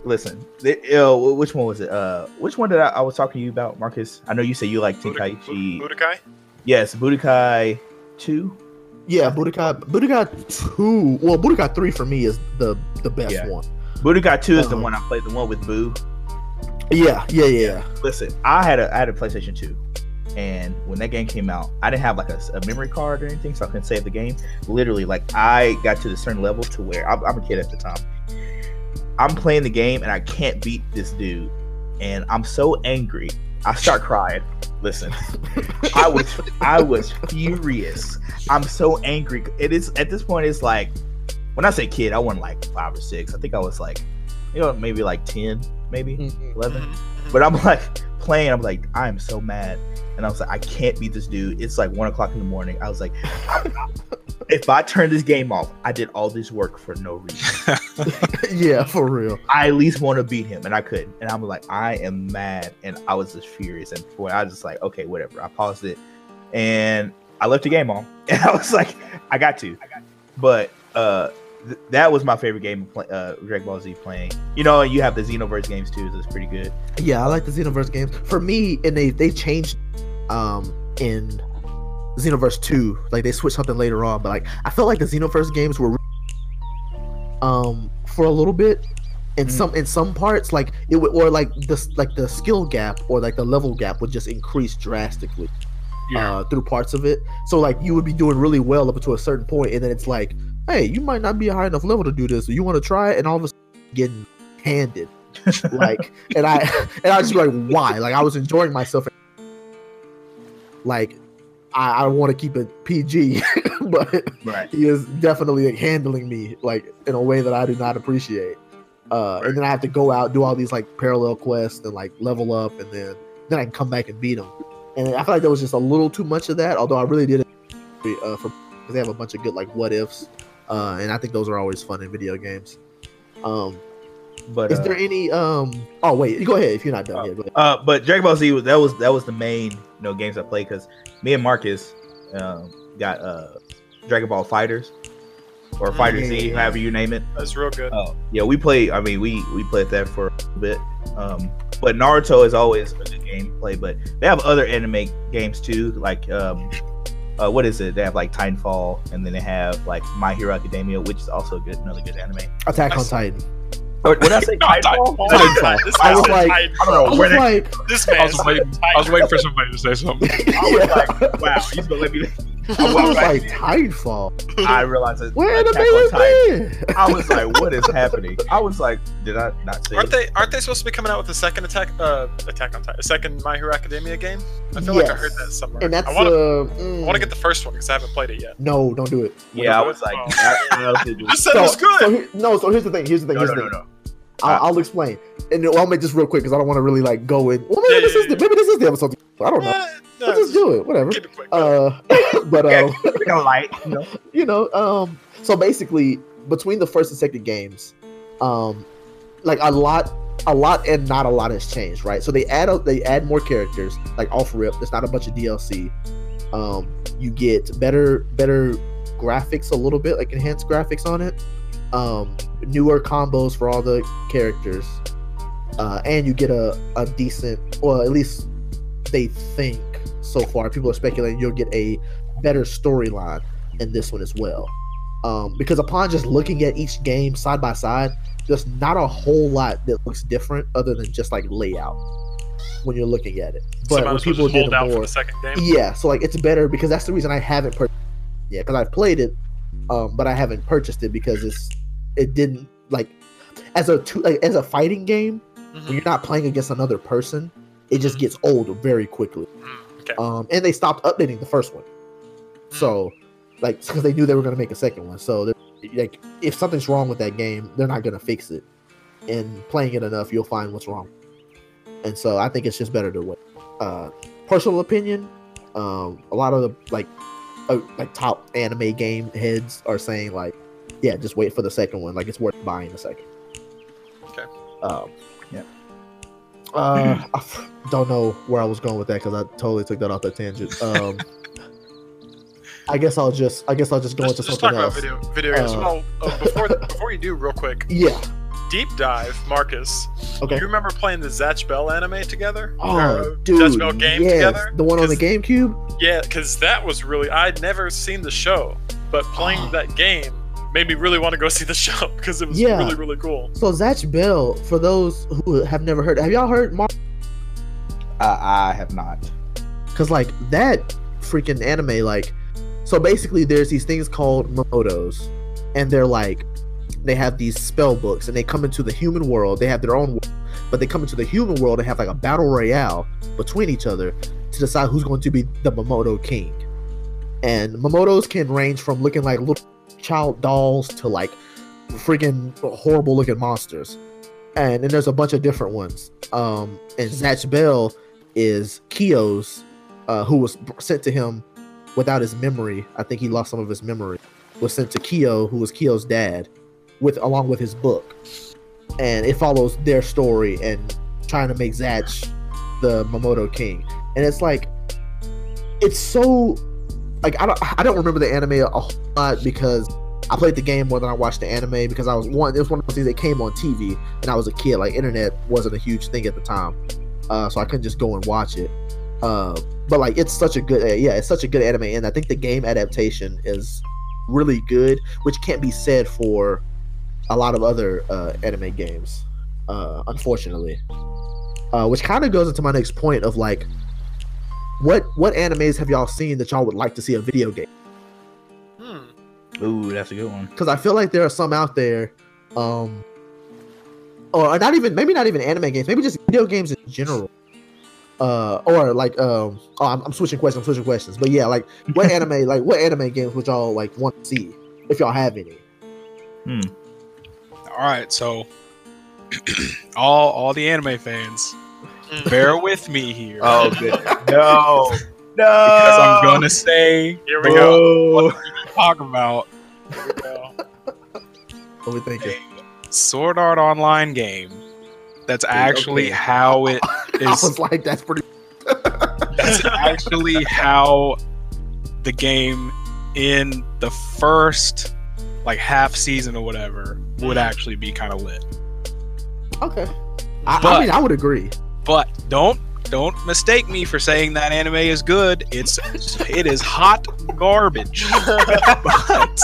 listen, the, uh, which one was it? Uh, which one did I, I was talking to you about, Marcus? I know you said you like Tenkaichi. Budokai? Yes, Budokai Two. yeah budokai budokai 2 well budokai 3 for me is the the best Yeah. one Budokai Two is the Uh-huh. one I played. The one with Boo. yeah yeah yeah Listen, I had a I had a PlayStation Two, and when that game came out, I didn't have like a, a memory card or anything, so I couldn't save the game. Literally, like I got to the certain level to where I'm, I'm a kid at the time. I'm playing the game and I can't beat this dude, and I'm so angry. I start crying. Listen, I was I was furious. I'm so angry. It is at this point. It's like when I say kid, I wasn't like five or six. I think I was like, you know, maybe like ten, maybe Mhm. 11 Mhm. but I'm like playing. I'm like, I am so mad, and I was like, I can't beat this dude. It's like one o'clock in the morning. I was like, if I turn this game off, I did all this work for no reason. yeah, for real. I at least want to beat him, and I couldn't. And I'm like, I am mad, and I was just furious. And boy, I was just like, okay, whatever. I paused it, and I left the game on, and I was like, I got to. But uh, th- that was my favorite game of play- uh, Dragon Ball Z playing. You know, you have the Xenoverse games too, so it's pretty good. Yeah, I like the Xenoverse games. For me, and they they changed um in Xenoverse 2. Like they switched something later on, but like I felt like the Xenoverse games were um for a little bit in Mhm. some in some parts like it would or like the like the skill gap or like the level gap would just increase drastically Yeah. uh through parts of it. So like you would be doing really well up to a certain point and then it's like, "Hey, you might not be a high enough level to do this. You want to try it?" and all of a sudden getting handed like and i and i was just like why like i was enjoying myself like i, I want to keep it pg but Right. he is definitely like, handling me like in a way that i do not appreciate uh and then i have to go out do all these like parallel quests and like level up and then then i can come back and beat him and i feel like there was just a little too much of that although i really did it uh, for because they have a bunch of good like what ifs uh and i think those are always fun in video games um But is uh, there any um? Oh wait, go ahead if you're not done Oh. yet. Go ahead. Uh, but Dragon Ball Z was that was that was the main you know games I played because me and Marcus um, got uh Dragon Ball Fighters or. Fighter Z, however you name it. That's real good. Oh yeah, we play. I mean, we we played that for a bit. Um, but Naruto is always a good game to play. But they have other anime games too, like um, uh, what is it? They have like Titanfall, and then they have like My Hero Academia, which is also good, another good anime. Attack on Titan. Or what did I say? No, Titanfall? Titanfall. Titanfall. This I was like- Titan. I don't I was like, This I man was waiting. I was waiting for somebody to say something. I was like, wow, he's gonna let me. I was like Titanfall. I realized that Where the Attack on Titan. baby been? I was like, what is happening? I was like, did I not say? Aren't it? they aren't they supposed to be coming out with a second attack uh attack on Titan, a second My Hero Academia game? I feel like I heard that somewhere. And that's I want to uh, mm, I want to get the first one because I haven't played it yet. no, don't do it. Yeah, I was like, Oh. I, I also You said So, it was good. so no, so here's the thing. Here's the thing. no, Here's no, the no, thing. No. I'll, I'll explain, and I'll make this real quick because I don't want to really like go in. Well, maybe Yeah, this yeah, is the, maybe this is the episode. I don't know. Eh, no, Let's just do it. Whatever. It quick. Uh, but Yeah, um, keep light, you know. you know, um, so basically between the first and second games, um, like a lot, a lot and not a lot has changed, right? So they add a, they add more characters, like off rip. There's not a bunch of DLC. Um, you get better better graphics a little bit, like enhanced graphics on it. Um, newer combos for all the characters, uh, and you get a a decent, well, at least they think so far. People are speculating you'll get a better storyline in this one as well. Um, because upon just looking at each game side by side, there's not a whole lot that looks different other than just like layout when you're looking at it. But when people did more, the second game. yeah, so like it's better because that's the reason I haven't purchased. Yeah, because I've played it, um, but I haven't purchased it because it's it didn't like as a two like, as a fighting game Mhm. when you're not playing against another person, it just gets old very quickly. Mm, okay. Um, and they stopped updating the first one. So, like, because they knew they were going to make a second one. So, like, if something's wrong with that game, they're not going to fix it. And playing it enough, you'll find what's wrong. And so, I think it's just better to wait. Uh, personal opinion, um, a lot of the like, uh, like top anime game heads are saying like, yeah, just wait for the second one. Like, it's worth buying the second. Okay. Um, Yeah. Uh, I f- don't know where I was going with that because I totally took that off the tangent. Um, I guess I'll just I guess I'll just go Just, into just talk something about else. video video games. Uh, well, uh, before before you do, real quick, Yeah. deep dive, Marcus. Okay. You remember playing the Zatch Bell anime together? Oh, Or, uh, dude. Zatch Bell game yes, together? the one on the GameCube. Yeah, because that was really I'd never seen the show, but playing Oh. that game made me really want to go see the show because it was Yeah. really really cool. So Zatch Bell, for those who have never heard, have y'all heard Mar? I, I have not. Because like that freaking anime, like, so basically there's these things called Mamodos, and they're like, they have these spell books, and they come into the human world. They have their own, world, but they come into the human world and have like a battle royale between each other to decide who's going to be the Mamodo king. And Mamodos can range from looking like little child dolls to like freaking horrible looking monsters. And then there's a bunch of different ones. Um, and Zatch Bell is Kiyo's, uh, who was sent to him without his memory. I think he lost some of his memory. was sent to Kiyo, who was Kiyo's dad, with along with his book, and it follows their story and trying to make Zatch the Mamodo King, and it's like it's so like I don't I don't remember the anime a whole lot because I played the game more than I watched the anime because I was one. It was one of those things that came on TV, and I was a kid. Like internet wasn't a huge thing at the time, uh, so I couldn't just go and watch it. Uh, but like it's such a good, uh, yeah, it's such a good anime, and I think the game adaptation is really good, which can't be said for a lot of other uh, anime games, uh, unfortunately. Uh, which kind of goes into my next point of like, what what animes have y'all seen that y'all would like to see a video game? Ooh, that's a good one. because I feel like there are some out there, um, or not even maybe not even anime games, maybe just video games in general, uh, or like um, oh, I'm, I'm switching questions, I'm switching questions, but yeah, like what anime, like what anime games would y'all like want to see if y'all have any? Hmm. All right, so all all the anime fans, Mm. bear with me here. Oh, good. no, no. because I'm gonna say Here we go. what talk about Here we go. What we thinking? Sword Art Online game. That's actually okay. how it I was like, that's pretty. That's actually how the game in the first like half season or whatever would mm-hmm. actually be kind of lit. okay. I, I mean, I would agree. But don't don't mistake me for saying that anime is good. It's it is hot garbage. but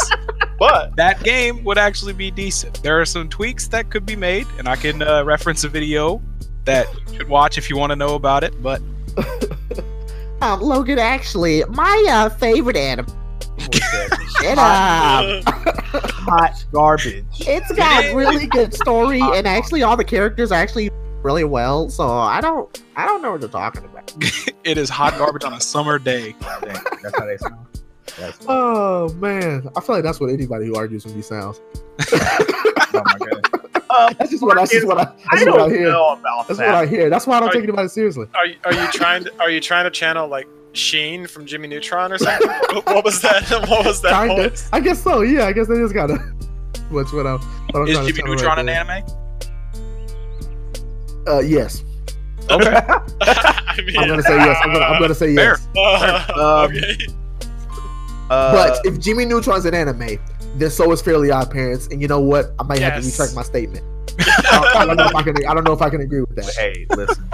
But that game would actually be decent. There are some tweaks that could be made, and I can uh, reference a video that you should watch if you want to know about it. But Um, Logan, actually, my uh, favorite anime. Shut uh, hot garbage. It's got a really good story, and actually, all the characters are actually really well. So I don't, I don't know what you're talking about. it is hot garbage on a summer day. Dang, That's how they sound. Oh man, I feel like that's what anybody who argues with me sounds. oh my goodness. Um, That's just what I, that's just what I, I that's what I don't hear. know about That's that. what I hear. That's why I don't Are take you- anybody seriously. are you, are you trying to are you trying to channel like Sheen from Jimmy Neutron or something? what what was that? What was that voice? I guess so. Yeah, I guess that is kind of what's what I'm. What I'm Is trying to Jimmy tell Neutron right an there. anime? Uh, yes. Okay. I mean, I'm gonna say yes. I'm gonna, I'm gonna say Fair. yes. uh, Um, okay. Uh, But if Jimmy Neutron's an anime, then so is Fairly Odd Parents, and you know what? I might have to retract my statement. I, I don't know if I can. I don't know if I can agree with that. hey, listen.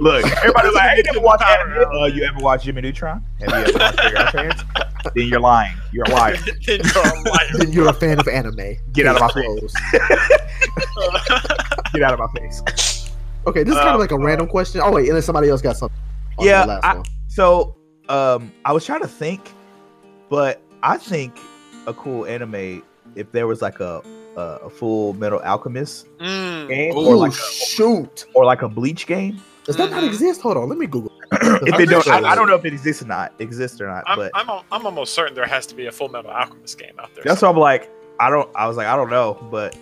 Look, everybody's like, "Hey, you ever watch anime? Uh, you ever watch Jimmy Neutron? Have you ever watched Figure Out Then you're lying. You're a liar. Then you're a liar. Then you're a fan of anime. Get out of my Case face. Get out of my face. Okay, this is kind of like a random question. Oh wait, unless somebody else got something. on Yeah, last I- one. So, um, I was trying to think, but I think a cool anime if there was like a a, a full Metal Alchemist Mm. game Ooh, or like a, shoot! or like a Bleach game. Does that not Mhm. exist? Hold on, let me Google. if I'm it don't, sure I, I don't know if it exists or not, exists or not. I'm, but I'm, I'm almost certain there has to be a Full Metal Alchemist game out there. that's why I'm like, I don't. I was like, I don't know, but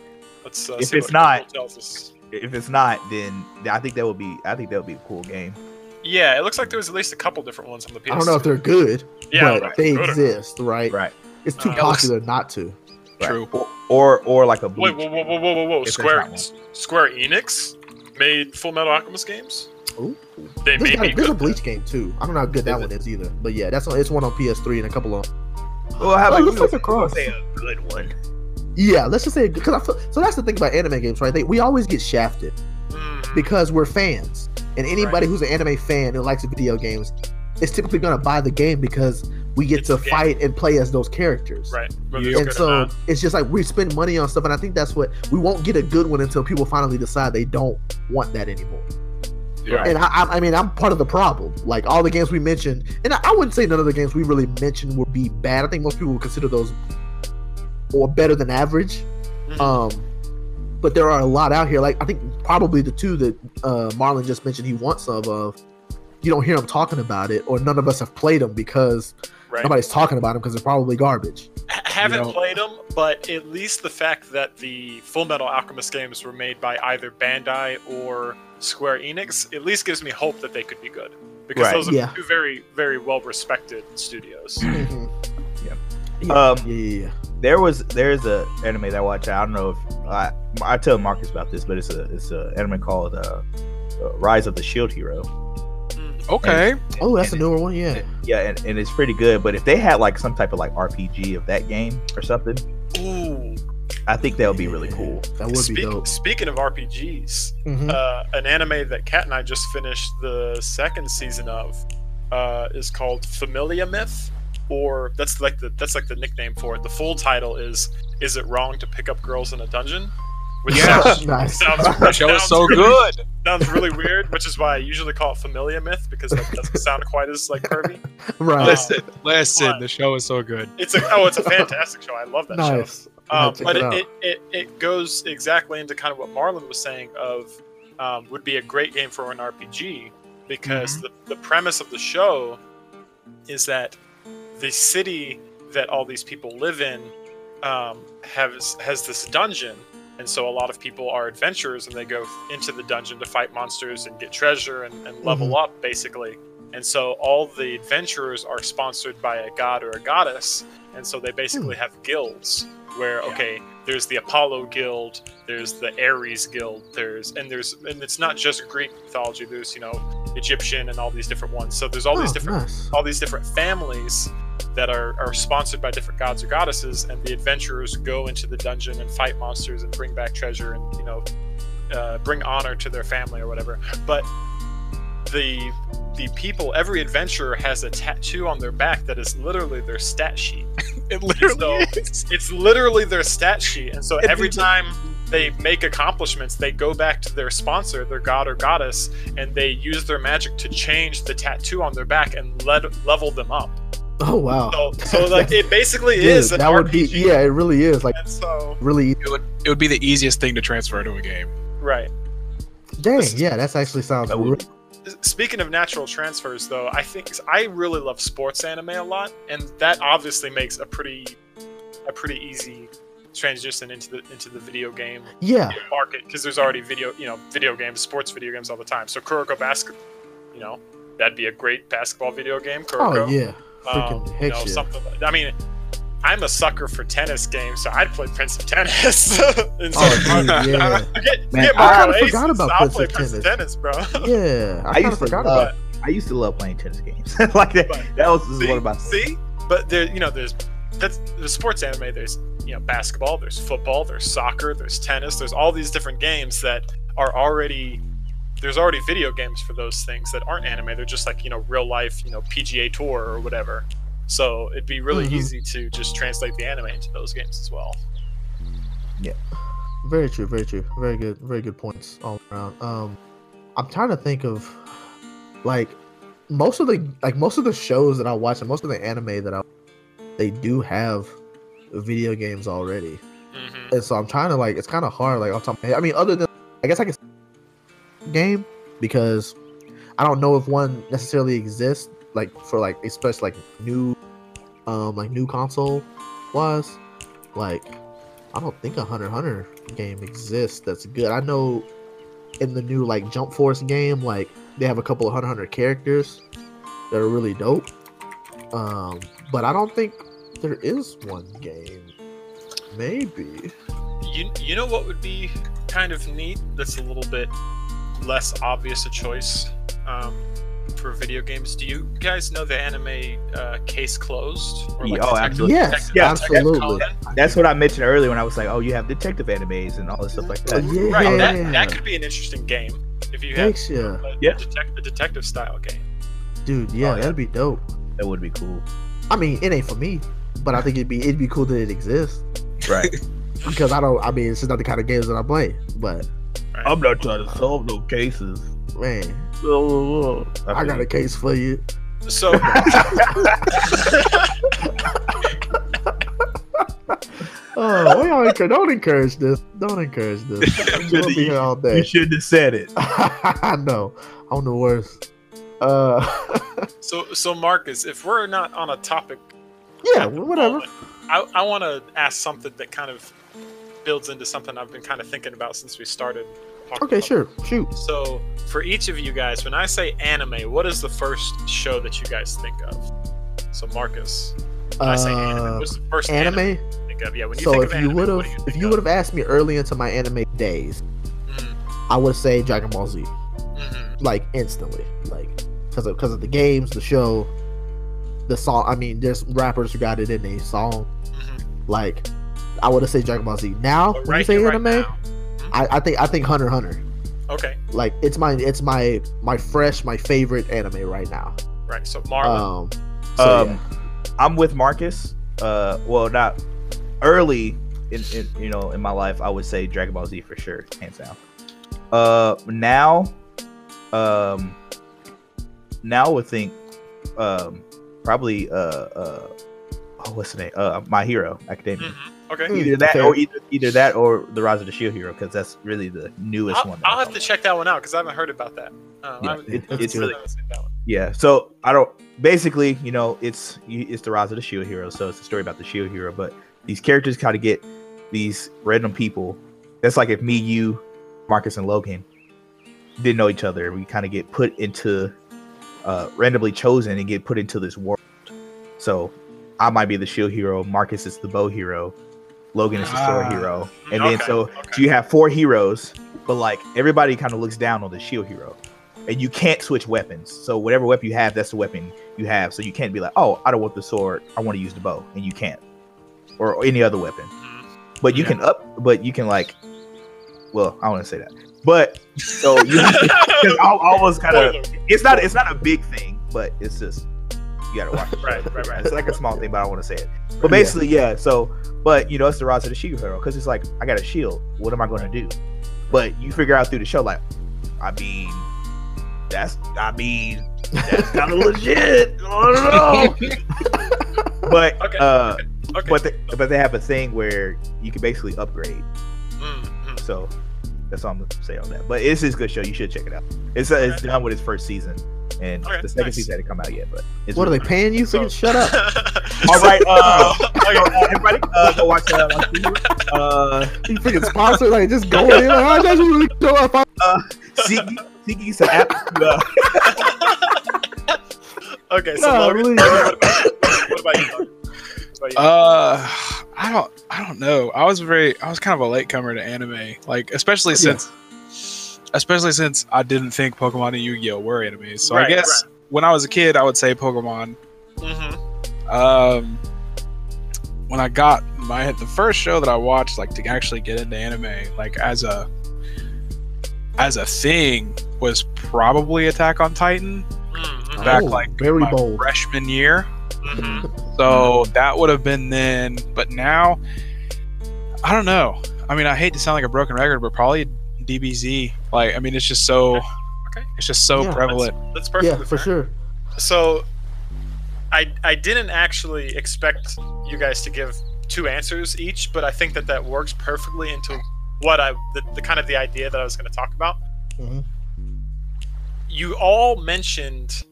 Let's, uh, if it's not- Google tells us. if it's not, then I think that would be. I think that would be a cool game. Yeah, it looks like there was at least a couple different ones on the PS. I don't know if they're good, yeah, but right. they Good exist, right? Right. It's too Uh, popular not to. Right. True. Or, or or like a Bleach. Wait, whoa, whoa, whoa, whoa, whoa, whoa! If there's Square. Square Enix made Full Metal Alchemist games. Ooh. They There's, may got- there's a. Bleach game too. I don't know how good that one is either, but yeah, that's on, it's one on PS3 and a couple of. Well, how Oh, about it looks like a cross. say a good one? Yeah, let's just say because I feel so. That's the thing about anime games, right? They, we always get shafted Mhm. because we're fans, and anybody who's an anime fan who likes video games is typically gonna buy the game because we get It's to fight and play as those characters. Right. whether Yeah. And so it's just like we spend money on stuff, and I think that's what we won't get a good one until people finally decide they don't want that anymore. Yeah. And I, I, I mean, I'm part of the problem. Like all the games we mentioned, and I, I wouldn't say none of the games we really mentioned would be bad. I think most people would consider those or better than average. Mhm. Um, but there are a lot out here. Like I think probably the two that uh, Marlon just mentioned he wants some of. You don't hear him talking about it, or none of us have played them because right. nobody's talking about them because they're probably garbage. H- haven't know- played them, but at least the fact that the Full Metal Alchemist games were made by either Bandai or Square Enix at least gives me hope that they could be good because Right. those are Yeah. two very, very well respected studios. Mhm. Um, yeah, yeah, yeah. there was there's a anime that I watch. I don't know if I I tell Marcus about this, but it's a it's an anime called uh, uh, Rise of the Shield Hero. Okay. Oh, that's a newer one. Yeah. Yeah, and, and it's pretty good. But if they had like some type of like RPG of that game or something, Ooh. I think that would be really cool. That would be Speak- dope. Speaking of RPGs, Mhm. uh, an anime that Kat and I just finished the second season of uh, is called Familia Myth, or that's like the that's like the nickname for it. The full title is "Is It Wrong to Pick Up Girls in a Dungeon?" Which Yeah. sounds, nice. sounds, The show is sounds so really- good. Sounds really weird, which is why I usually call it Familia Myth because that doesn't sound quite as like curvy. right. Listen, listen. The show is so good. It's a oh, it's a fantastic show. I love that show. nice. I'll Um, but it it, it, it, it goes exactly into kind of what Marlon was saying of um, would be a great game for an RPG because the, the premise of the show is that the city that all these people live in um, has has this dungeon and so a lot of people are adventurers and they go into the dungeon to fight monsters and get treasure and, and level mm-hmm. up basically. And so all the adventurers are sponsored by a god or a goddess. And so they basically hmm. have guilds where Yeah. okay there's the apollo guild there's the ares guild there's and there's and it's not just greek mythology. There's you know egyptian and all these different ones. So there's all these Oh, different nice. all these different families that are, are sponsored by different gods or goddesses, and the adventurers go into the dungeon and fight monsters and bring back treasure and you know uh, bring honor to their family or whatever. But the the people, every adventurer has a tattoo on their back that is literally their stat sheet. It literally So- is. It's literally their stat sheet, and so every time they make accomplishments, they go back to their sponsor, their god or goddess, and they use their magic to change the tattoo on their back and let, level them up. Oh wow. So, so like it basically Dude, is an that would RPG. be yeah, it really is like And so really It would, it would be the easiest thing to transfer to a game. right. dang. This is- Yeah, that's actually sounds That would- Speaking of natural transfers, though, I think I really love sports anime a lot, and that obviously makes a pretty a pretty easy transition into the into the video game yeah. market because there's already video you know video games, sports video games all the time. So Kuroko Basket, you know, that'd be a great basketball video game. Oh, Kuroko. Oh yeah. Freaking Um, you know, something. like- I mean, I'm a sucker for tennis games, so I'd play Prince of Tennis. and so, Oh dude, yeah. forget, Man, forget I kinda forgot Aces, about I'll Prince play of Prince of Tennis. Tennis, bro. Yeah. I, I kind used of to forgot love- about I used to love playing tennis games. like that. But- That was this is see, one of my see, but there, you know, there's that's the sports anime. There's you know basketball, there's football, there's soccer, there's tennis, there's all these different games that are already there's already video games for those things that aren't anime. They're just like you know real life, you know PGA Tour or whatever. So it'd be really Mhm. easy to just translate the anime into those games as well. Yeah, very true, very true. Very good, very good points all around. Um, I'm trying to think of like most of the like most of the shows that I watch and most of the anime that I they do have video games already, hmm and so I'm trying to like it's kind of hard like off top of my head. I mean, other than I guess I can game because I don't know if one necessarily exists like for like especially like new um like new console wise like I don't think a Hunter Hunter game exists that's good. I know in the new like Jump Force game, like they have a couple of Hunter Hunter characters that are really dope. Um, but I don't think there is one game. Maybe. You you know what would be kind of neat? That's a little bit less obvious a choice um, for video games. Do you guys know the anime uh, Case Closed? Or Yeah, oh, Detective- absolutely. Yes, Detective- Yeah, absolutely. Conan? That's what I mentioned earlier when I was like, "Oh, you have detective animes and all this stuff like Uh, that." yeah. Right. That, that could be an interesting game if you have Thanks, yeah. a, Yeah. a, detec- a detective style game. Dude, yeah, Oh, yeah. that'd be dope. That would be cool. I mean, it ain't for me, but I think it'd be it'd be cool that it exists Right. because I don't. I mean, it's not the kind of games that I play. But Right? I'm not trying to solve no cases. man, I, I got a case for you. so Oh, we all encourage, don't encourage this. Don't encourage this. We'll be here all day. You shouldn't have said it. I know. I'm the worst. Uh, so so Marcus, if we're not on a topic, yeah, whatever. I, I want to ask something that kind of builds into something I've been kind of thinking about since we started. Okay, sure. Shoot. So, for each of you guys, when I say anime, what is the first show that you guys think of? So, Marcus. When I say anime, Uh, what's the first anime? anime. you think of? Yeah, when you So think if of you would have if you would have asked me early into my anime days, Mhm, I would say Dragon Ball Z, mhm. like instantly, like because of because of the games, the show, the song. I mean, there's rappers who got it in a song. Mhm. Like, I would have said Dragon Ball Z. Now, But when you say here, right anime, now. I, I think I think Hunter x Hunter. Okay, Like it's my it's my my fresh my favorite anime right now. right. So Marlon. Um, so, um, I'm with Marcus. Uh, well, not early in, in you know in my life. I would say Dragon Ball Z for sure, hands down. Uh, now, um, now I would think, um, probably uh uh, oh, what's the name? Uh, My Hero Academia. Mhm. Okay. Either that Fair. or either, either that or the Rise of the Shield Hero because that's really the newest I'll, one. I'll have to check that one out because I haven't heard about that. Uh, Yeah, it- I haven't it's really- that. Yeah, so I don't basically, you know, it's it's the rise of the shield hero, so it's a story about the shield hero, but these characters kind of get these random people. That's like if me, you, Marcus, and Logan didn't know each other, we kind of get put into uh randomly chosen and get put into this world. So I might be the shield hero, Marcus is the bow hero, Logan is the sword Ah. hero, and then so okay. so you have four heroes, but like everybody kind of looks down on the shield hero and you can't switch weapons. So whatever weapon you have, that's the weapon you have. So you can't be like, oh, I don't want the sword. I want to use the bow, and you can't, or any other weapon. Mhm. But you Yeah. can up. But you can like, well, I want to say that. But so you, because I, I was kind of. It's not. It's not a big thing, but it's just you gotta watch. The show. Right, right, right. It's like a small thing, but I don't want to say it. But basically, yeah. So, but you know, it's the rise of the shield hero because it's like I got a shield. What am I going to do? But you figure out through the show, like, I mean, that's. I mean, that's kind of legit. I don't know. but Okay, uh, Okay. but they, but they have a thing where you can basically upgrade. Mm, mm. So that's all I'm gonna say on that. But it's a good show. You should check it out. It's uh, it's done with its first season, and Okay, the second nice. season hasn't come out yet. But it's what are really they paying you? So- for? Shut up. All right, uh, Okay. uh, everybody, uh, go watch uh, watch. Uh, You freaking sponsor like just going in. Like, oh, that's really show up. Siki, Siki's an app. Uh, okay. So No, Logan, really. what about, what about you? Logan? What about you? Uh, I don't, I don't know. I was very, I was kind of a latecomer to anime, like especially Yeah. Since, especially since I didn't think Pokemon and Yu-Gi-Oh were animes. So I Right, guess when I was a kid, I would say Pokemon. Mhm. Um, when I got my the first show that I watched, like to actually get into anime, like as a as a thing, was probably Attack on Titan Mhm. back Oh, like very my bold. freshman year. Mhm. So that would have been then, but now I don't know. I mean, I hate to sound like a broken record, but probably DBZ. Like, I mean, it's just so Okay. it's just so Yeah. prevalent. That's perfect. Yeah, for sure. So, I I didn't actually expect you guys to give two answers each, but I think that that works perfectly into what I the, the kind of the idea that I was going to talk about. Mhm. You all mentioned,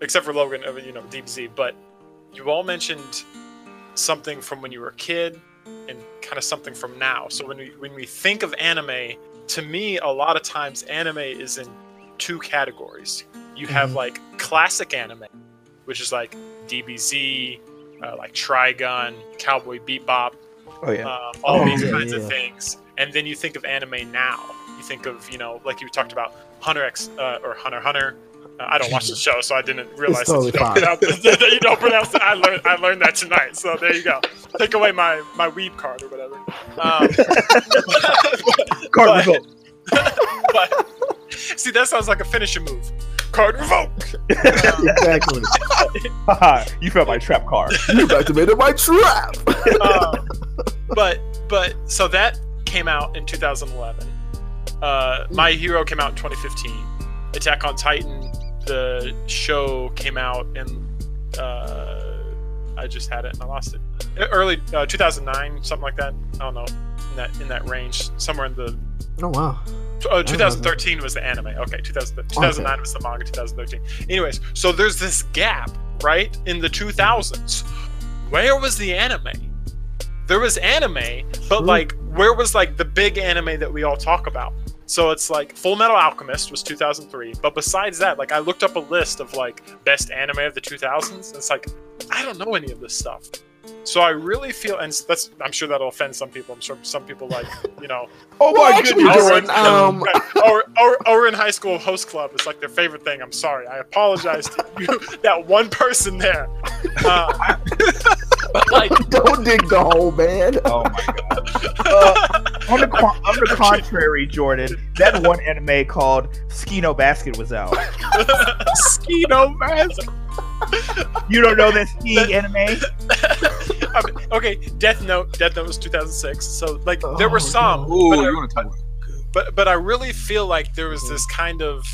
except for Logan, you know, DBZ, but you all mentioned something from when you were a kid and kind of something from now. So when we when we think of anime, to me, a lot of times anime is in two categories. You have Mhm. like classic anime, which is like DBZ, uh, like Trigun, Cowboy Bebop, oh yeah. um, all Oh, these yeah, kinds yeah, of things. And then you think of anime now. You think of you know, like you talked about Hunter X uh, or Hunter Hunter. I don't watch the show, so I didn't realize that, totally you don't fine. pronounce, that you don't pronounce it. I learned I learned that tonight. So there you go. Take away my my weeb card or whatever. Um, Card but- revolt. but see, that sounds like a finishing move. Card revoked. exactly. You felt my trap card. You activated my trap. um, but but so that came out in 2011. Uh, My Hero came out in 2015. Attack on Titan, the show came out in. Uh, I just had it and I lost it. Early uh, 2009, something like that. I don't know in that in that range, somewhere in the. Oh wow. Uh, 2013 was the anime. Okay, 2000, 2009 was the manga. 2013. Anyways, so there's this gap, right, in the 2000s. Where was the anime? there was anime, but like where was like the big anime that we all talk about? So it's like Full Metal Alchemist was 2003, but besides that, like I looked up a list of like best anime of the 2000s. And it's like I don't know any of this stuff. So I really feel, and that's I'm sure that'll offend some people. I'm sure some people like you know, Oh my actually, goodness. Jordan, um, or, or, or in high school host club is like their favorite thing. I'm sorry. I apologize to you, that one person there. Uh, but like, Don't dig the hole, man. Oh my god. Uh, on, the, co- on the contrary, Jordan, that one anime called Skino Basket was out. Mosquito mask. You don't know this ski anime? I okay, Death Note. Death Note was 2006. So like, there were Oh, some, God. Ooh, but, you want to talk but but I really feel like there was this mm-hmm. kind of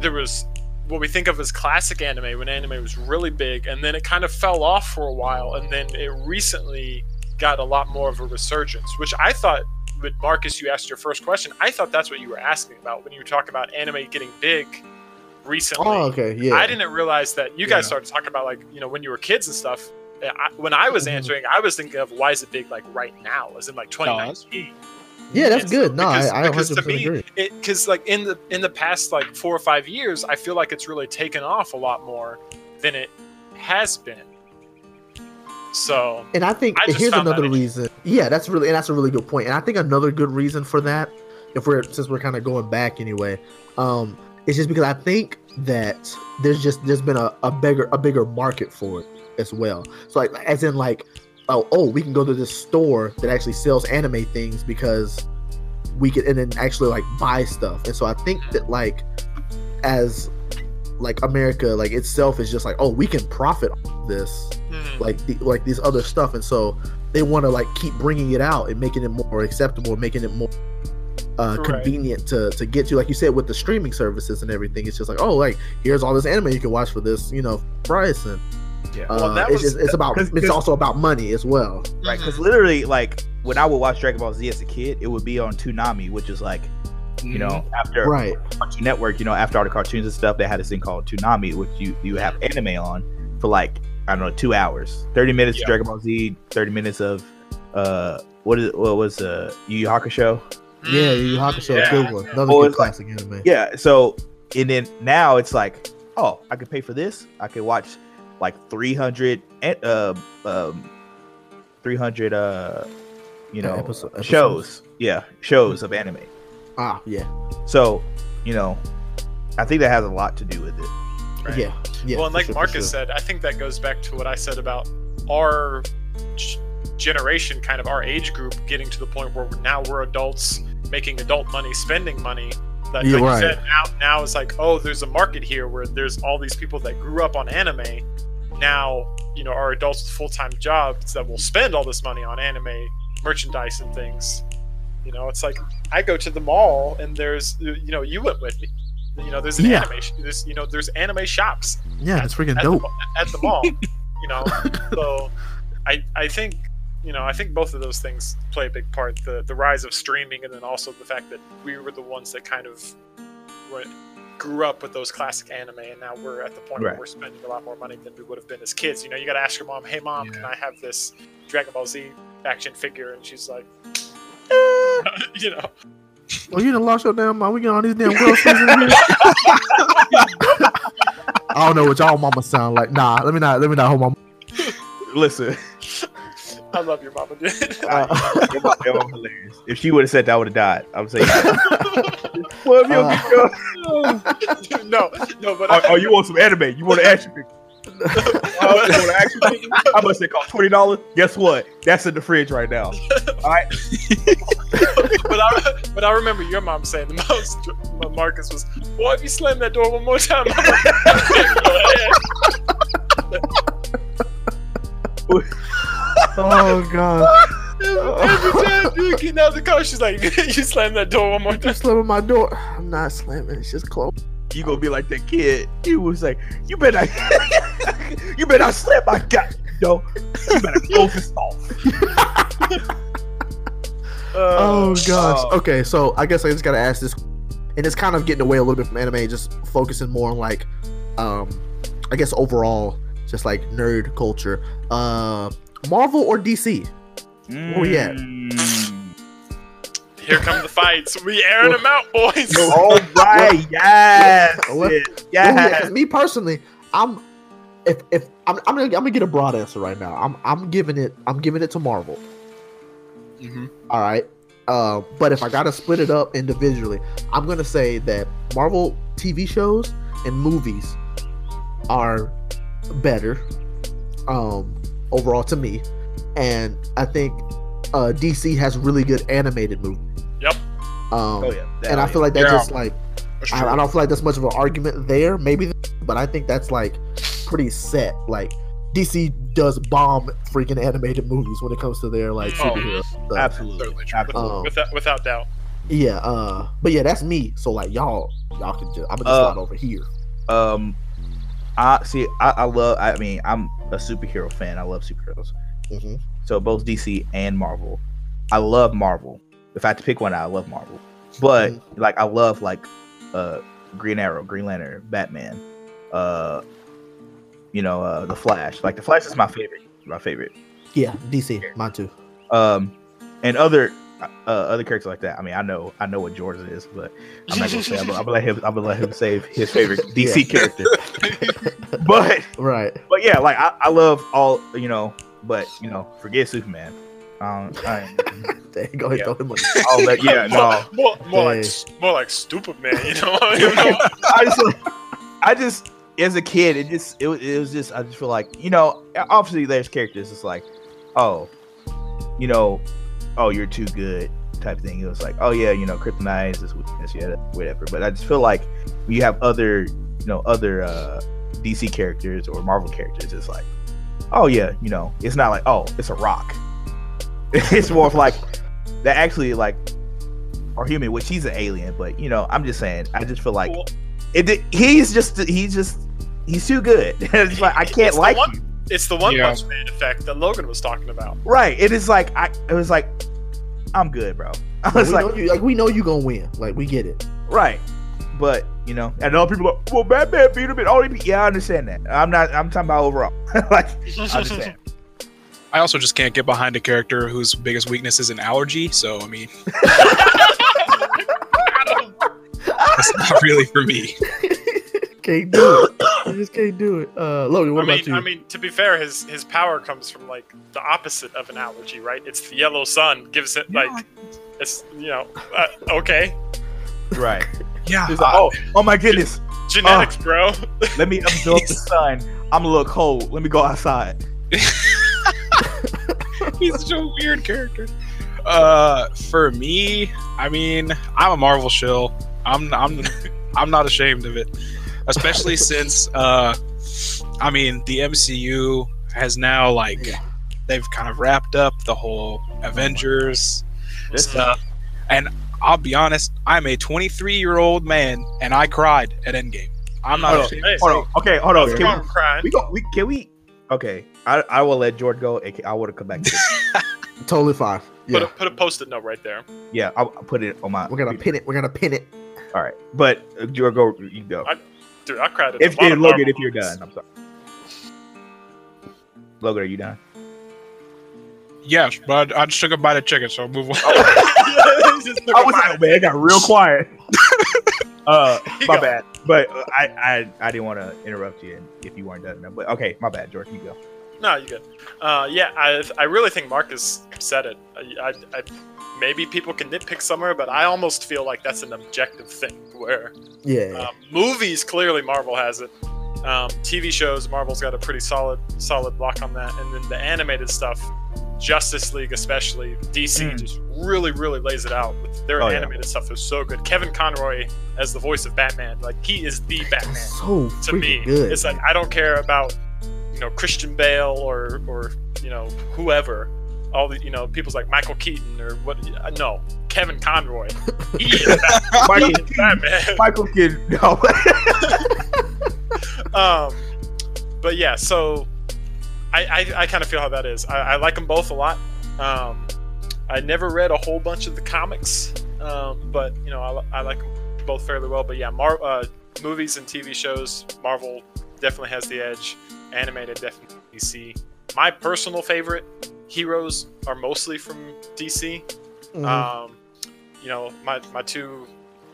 there was what we think of as classic anime when anime was really big, and then it kind of fell off for a while, and then it recently got a lot more of a resurgence, which I thought. With Marcus, you asked your first question. I thought that's what you were asking about when you were talking about anime getting big recently. Oh, okay, yeah. I didn't realize that you guys Yeah. started talking about like you know when you were kids and stuff. I, when I was Mhm. answering, I was thinking of why is it big like right now, as in like 2019. Yeah, that's good. No, because- I, I because to 100% me, agree. Because like in the in the past like four or five years, I feel like it's really taken off a lot more than it has been. So And I think I here's another reason. Yeah, that's really and that's a really good point. And I think another good reason for that, if we're since we're kind of going back anyway, um, it's just because I think that there's just there's been a, a bigger a bigger market for it as well. So like as in like oh oh we can go to this store that actually sells anime things because we can and then actually like buy stuff. And so I think that like as like America like itself is just like oh we can profit off this mhm. like the, like these other stuff and so they want to like keep bringing it out and making it more acceptable making it more uh Right. convenient to to get to like you said with the streaming services and everything it's just like oh like here's all this anime you can watch for this you know price and Yeah. uh, Well, that it's was- just it's about 'cause- it's 'cause- also about money as well Right, because Mhm. literally, like when I would watch Dragon Ball Z as a kid, it would be on Toonami, which is like, you know, after right Cartoon Network, you know, after all the cartoons and stuff, they had this thing called Toonami, which you you have anime on for like I don't know two hours, thirty minutes Yeah. of Dragon Ball Z, thirty minutes of uh what is what was uh Yu Yu Hakusho? Yeah you have to show Yeah. a good one another Well, good it's like- classic anime Yeah, so and then now it's like, oh, I could pay for this. I could watch like three hundred uh um three hundred uh you know Episo- episodes. shows. Yeah, shows of anime. ah yeah So, you know, I think that has a lot to do with it. Right. yeah yeah well, and like sure, Marcus sure. said, I think that goes back to what I said about our generation, kind of our age group, getting to the point where we're, now we're adults making adult money, spending money. That, You're like right. you said, now now it's like, oh, there's a market here where there's all these people that grew up on anime. Now, you know, are adults with full time jobs that will spend all this money on anime merchandise and things. You know, it's like I go to the mall and there's, you know, you went with me. You know, there's an Yeah. anime. There's, you know, there's anime shops yeah it's freaking at dope the, at the mall. you know, so I I think you know I think both of those things play a big part. The the rise of streaming and then also the fact that we were the ones that kind of were, grew up with those classic anime, and now we're at the point where we're spending a lot more money than we would have been as kids. You know, you got to ask your mom, "Hey, mom, can I have this Dragon Ball Z action figure?" And she's like, you know, well you done lost your damn mind we get all these damn groceries in here I don't know what y'all mama sound like. Nah, let me not let me not hold my Listen, I love your mama, dude. Uh, your mom- your mom hilarious. If she would have said that, I would have died. I'm saying, well, if you Uh, don't no, no, but oh, oh, you want some anime? You want an action figure? Oh, you want an action figure? How much they cost? Twenty dollars? Guess what? That's in the fridge right now. All right. but I but I remember your mom saying the most. Marcus was, "Boy, if you slam that door one more time." Oh god. Every time you get out of the car, she's like, "You slam that door one more time." Just slamming my door. I'm not slamming. It's just closed. You gonna be like that kid? You was like, you better, not, you better not slap my guy. Yo, you better close this off. Oh gosh. oh. Okay, so I guess I just gotta ask this, and it's kind of getting away a little bit from anime, just focusing more on like, um, I guess overall, just like nerd culture. Uh, Marvel or DC? Where we at? Mm. Here come the fights. We airing them out, boys. All right, yes, Well, yes, yes. me personally, I'm if if I'm, I'm gonna I'm gonna get a broad answer right now. I'm I'm giving it I'm giving it to Marvel. hmm All right. Uh, but if I gotta split it up individually, I'm gonna say that Marvel TV shows and movies are better um, overall to me, and I think uh, DC has really good animated movies. Yep. Um, Oh yeah. and I feel like that's Yeah. just like I. I don't feel like that's much of an argument there. Maybe, but I think that's like pretty set. Like DC does bomb freaking animated movies when it comes to their like Oh, superhero stuff. absolutely, absolutely. Um, without without doubt. Yeah, uh, but yeah, that's me. So like y'all, y'all can just I'm gonna just Uh, slide over here. Um, I see. I, I love. I mean, I'm a superhero fan. I love superheroes. Mhm. So both DC and Marvel. I love Marvel. If I had to pick one, I love Marvel. But like, I love like, uh, Green Arrow, Green Lantern, Batman. Uh, you know, uh, the Flash. Like the Flash is my favorite. My favorite. Yeah, DC, mine too. Um, and other. Uh, other characters like that. I mean, I know, I know what Jordan is, but I'm not gonna say. I'm, I'm gonna let him. I'm gonna let him save his favorite DC character. but Right. but yeah, like I, I love all you know, but you know, forget Superman. Um, I, There you go. Yeah. Throw him on. I'll yeah, no, more, more like more like stupid man. You know. You know? I just, I just, as a kid, it just, it, it was just, I just feel like, you know, obviously there's characters. It's like, oh, you know, oh, you're too good type thing. It was like, oh yeah, you know, kryptonite is this weakness, yeah, whatever. But I just feel like you have other, you know, other uh DC characters or Marvel characters, it's like, oh yeah, you know, it's not like, oh, it's a rock. it's more of like that actually like are human, which he's an alien, but you know, I'm just saying, I just feel like it. He's just, he's just, he's too good. it's like I can't It's like one- you. It's the one Yeah. punch man effect that Logan was talking about. Right. It is like I. It was like, I'm good, bro. I Like, was we like, know you, like we know you gonna win. Like we get it. right. But you know, and all people are well, Batman beat him. And all these- yeah, I understand that. I'm not. I'm talking about overall. like, I understand. I also just can't get behind a character whose biggest weakness is an allergy. So I mean, it's not really for me. Can't do it. You just can't do it. Uh, Logan, what I mean, about you? I mean, to be fair, his his power comes from like the opposite of an allergy, right? It's the yellow sun gives it like it's you know uh, okay Right. Yeah. It's like, oh, oh my goodness. genetics, bro. Let me absorb the sun. I'm a little cold. Let me go outside. He's such a weird character. Uh, for me, I mean, I'm a Marvel shill. I'm I'm I'm not ashamed of it, especially since uh, I mean, the MCU has now like Yeah. they've kind of wrapped up the whole Avengers stuff, and I'll be honest, I'm a 23 year old man, and I cried at Endgame. I'm not Hold on. Hey, Hold on. Okay, hold on. Come Can on, crying. we, we go? We can we? Okay, I, I will let George go. and I want to come back to this. totally fine. Put Yeah, a, put a post-it note right there. yeah, I'll, I'll put it on my. we're gonna pin it. We're gonna pin it. All right, but uh, George, go. You go. I- Dude, I cried at If, a lot if of Logan, if you're movies. done, I'm sorry. Logan, are you done? Yes, but I, I just took a bite of chicken, so move on. Just look I was my- like, man, it got real quiet. uh, my go. bad. But uh, I, I, I didn't want to interrupt you if you weren't done. But okay, my bad, George. You go. No, you good. Uh, yeah, I, I really think Marcus said it. I, I, I, maybe people can nitpick somewhere, but I almost feel like that's an objective thing. Where Yeah. um, movies, clearly Marvel has it. Um, TV shows, Marvel's got a pretty solid, solid block on that, and then the animated stuff, Justice League especially, DC Mm. just really, really lays it out. Their Oh, yeah. animated stuff is so good. Kevin Conroy as the voice of Batman, like he is the Batman so to me. good. It's like I don't care about you know Christian Bale or or you know whoever. All the you know people's like Michael Keaton or what? uh, No, Kevin Conroy. Michael, Batman. Michael Kidd. No. um, but yeah, so I I, I kind of feel how that is. I, I like them both a lot. Um, I never read a whole bunch of the comics, um, but you know I, I like them both fairly well. But yeah, Mar- uh, movies and TV shows, Marvel definitely has the edge. Animated, definitely DC. My personal favorite heroes are mostly from DC. Mhm. Um, you know, my my two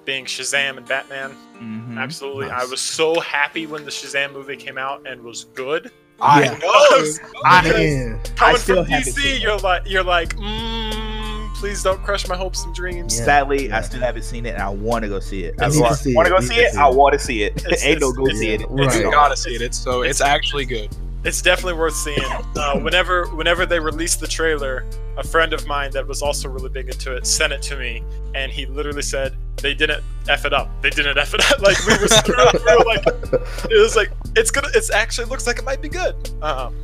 being Shazam and Batman. Mhm. Absolutely. Nice. I was so happy when the Shazam movie came out and was good. I Yeah. know. I- Man. Coming still from haven't DC, you're like, you're like, mm, please don't crush my hopes and dreams. Yeah. Sadly, yeah. I still haven't seen it, and I want to go see it. I I need to see want to go see it. I want to see it. It's- Ain't no it's- go it's- see it. Right. You gotta see it. It's so it's actually good. It's definitely worth seeing. Uh, whenever whenever they released the trailer, a friend of mine that was also really big into it sent it to me, and he literally said they didn't f it up. They didn't f it up. Like we were, we were, we were like, it was like it's gonna. It's actually looks like it might be good. Um,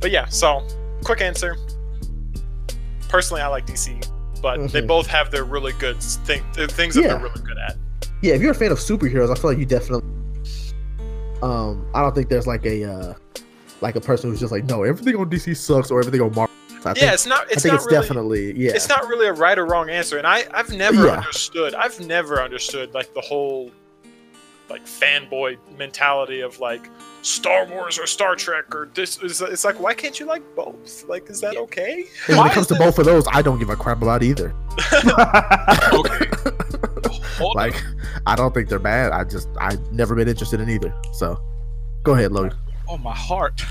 but yeah. So quick answer. Personally, I like DC, but they Mhm. both have their really good thing, the things that Yeah. they're really good at. Yeah, if you're a fan of superheroes, I feel like you definitely. Um, I don't think there's like a uh, like a person who's just like, no, everything on DC sucks or everything on Marvel. sucks." I think, yeah, it's not. I It's think not it's really. definitely yeah. it's not really a right or wrong answer and i i've never Yeah. understood i've never understood like the whole like fanboy mentality of like star wars or star trek or this is it's like why can't you like both like is that okay And when it comes to both of those, I don't give a crap about either. Okay. Hold Like, I don't think they're bad. I just I've never been interested in either. So, go ahead, Logan. On my heart.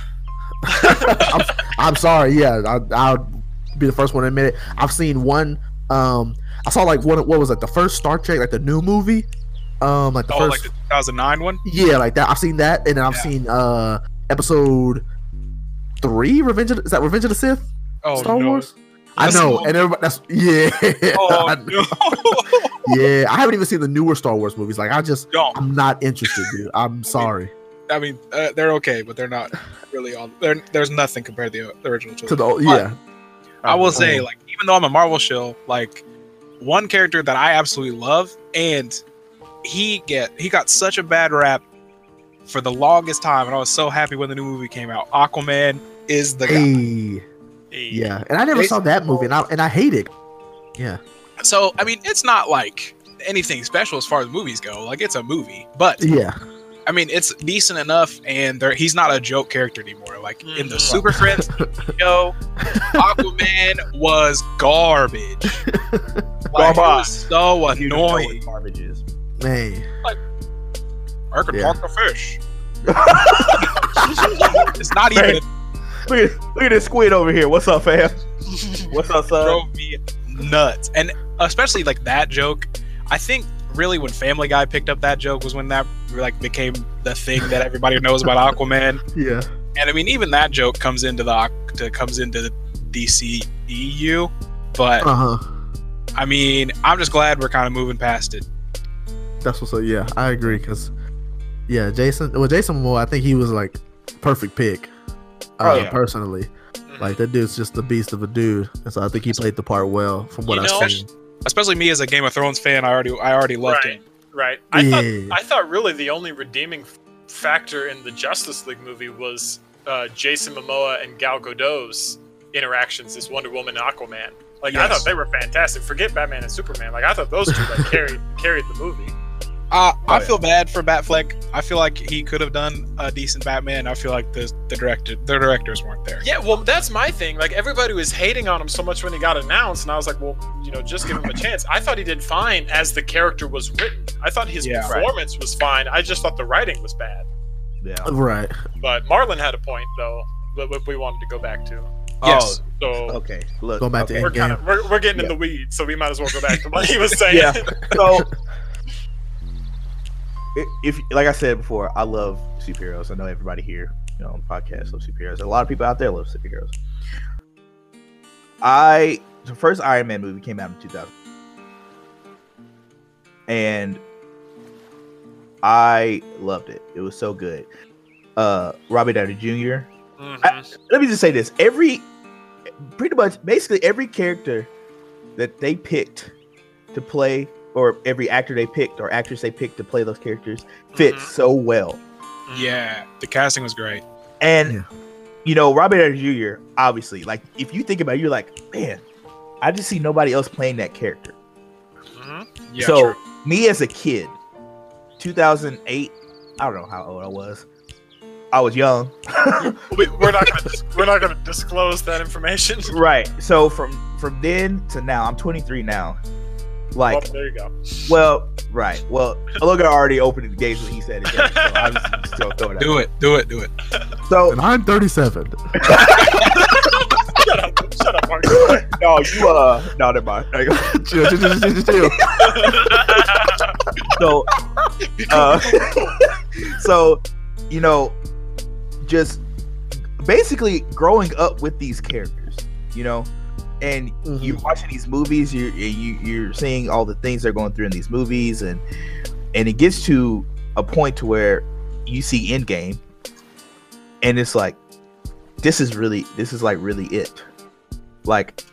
I'm, I'm sorry. Yeah, I, I'll be the first one to admit it. I've seen one. Um, I saw like one. What was it? The first Star Trek, like the new movie. Um, like the Oh, like first. the 2009 one. yeah, like that. I've seen that, and then I've Yeah. seen uh episode three. Revenge of is that Revenge of the Sith? Oh Star no. Wars. I know, so- and everybody. That's yeah. Oh I- no. yeah, I haven't even seen the newer Star Wars movies. Like, I just, Don't. I'm not interested, dude. I'm sorry. I mean, uh, they're okay, but they're not really on. There's nothing compared to the, the original To trilogy. the yeah, I will say, Um, like, even though I'm a Marvel shill, like, one character that I absolutely love, and he get he got such a bad rap for the longest time, and I was so happy when the new movie came out. Aquaman is the guy. hey, yeah, and I never saw that movie, and I and I hate it. Yeah, So, I mean, it's not like anything special as far as movies go. Like, it's a movie, but yeah, I mean, it's decent enough, and there, he's not a joke character anymore. Like in the Mhm. Super Friends show, Aquaman was garbage. Like, it was so annoying. Garbage is. man. I can Yeah. talk to fish. it's not even. Look at look at this squid over here. What's up, fam? What's up, son? drove me nuts, and especially like that joke. I think really when Family Guy picked up that joke was when that like became the thing that everybody knows about Aquaman. Yeah, And I mean, even that joke comes into the to, comes into the DC EU, but uh huh. I mean, I'm just glad we're kind of moving past it. That's what's up. Yeah, I agree. Cause yeah, Jason. Well, Jason Momoa. I think he was like perfect pick. Uh, Oh, yeah. Personally, like that dude's just a beast of a dude, and so I think he played the part well from what You I've know- seen. Especially me as a Game of Thrones fan, I already I already loved Right. him. right i Yeah. thought i thought really the only redeeming factor in the justice league movie was uh, jason momoa and gal gadot's interactions as wonder woman and aquaman like i thought they were fantastic forget batman and superman like i thought those two like carried carried the movie Uh, Oh, I feel bad for Batfleck. I feel like he could have done a decent Batman. I feel like the the director the directors weren't there. Yeah, well, that's my thing. Like everybody was hating on him so much when he got announced, and I was like, well, you know, just give him a chance. I thought he did fine as the character was written. I thought his Yeah. Right. performance was fine. I just thought the writing was bad. Yeah. Right. But Marlon had a point though, that that we wanted to go back to. Yes. So Okay. Look. Going back to we're kind of, we're, we're getting in the weeds, so we might as well go back to what he was saying. Yeah. So, i- if like I said before, I love superheroes. I know everybody here, you know, on the podcast love superheroes. A lot of people out there love superheroes. I the first Iron Man movie came out in 2000, and I loved it. It was so good. Uh, Robbie Downey Jr. Mhm. let me just say this every pretty much basically every character that they picked to play or every actor they picked or actress they picked to play those characters fits Mhm. so well Yeah, the casting was great. and Yeah. you know robert downey jr obviously like if you think about it you're like man i just see nobody else playing that character Mhm. Yeah, so true. me as a kid 2008 i don't know how old i was i was young We, we're not gonna dis- we're not gonna disclose that information. right so from from then to now i'm 23 now like well, there you go. Well, right. Well, Logan already opened the gates when he said it. So I'm just, just it out Do it, do it, do it. So And I'm 37. shut up, shut up, Mark. no, you uh, no, never mind. chill, chill, chill, chill, chill, chill. so uh, so you know just basically growing up with these characters you know and Mhm. you're watching these movies you're you, you're seeing all the things they're going through in these movies and and it gets to a point to where you see Endgame and it's like this is really this is like really it like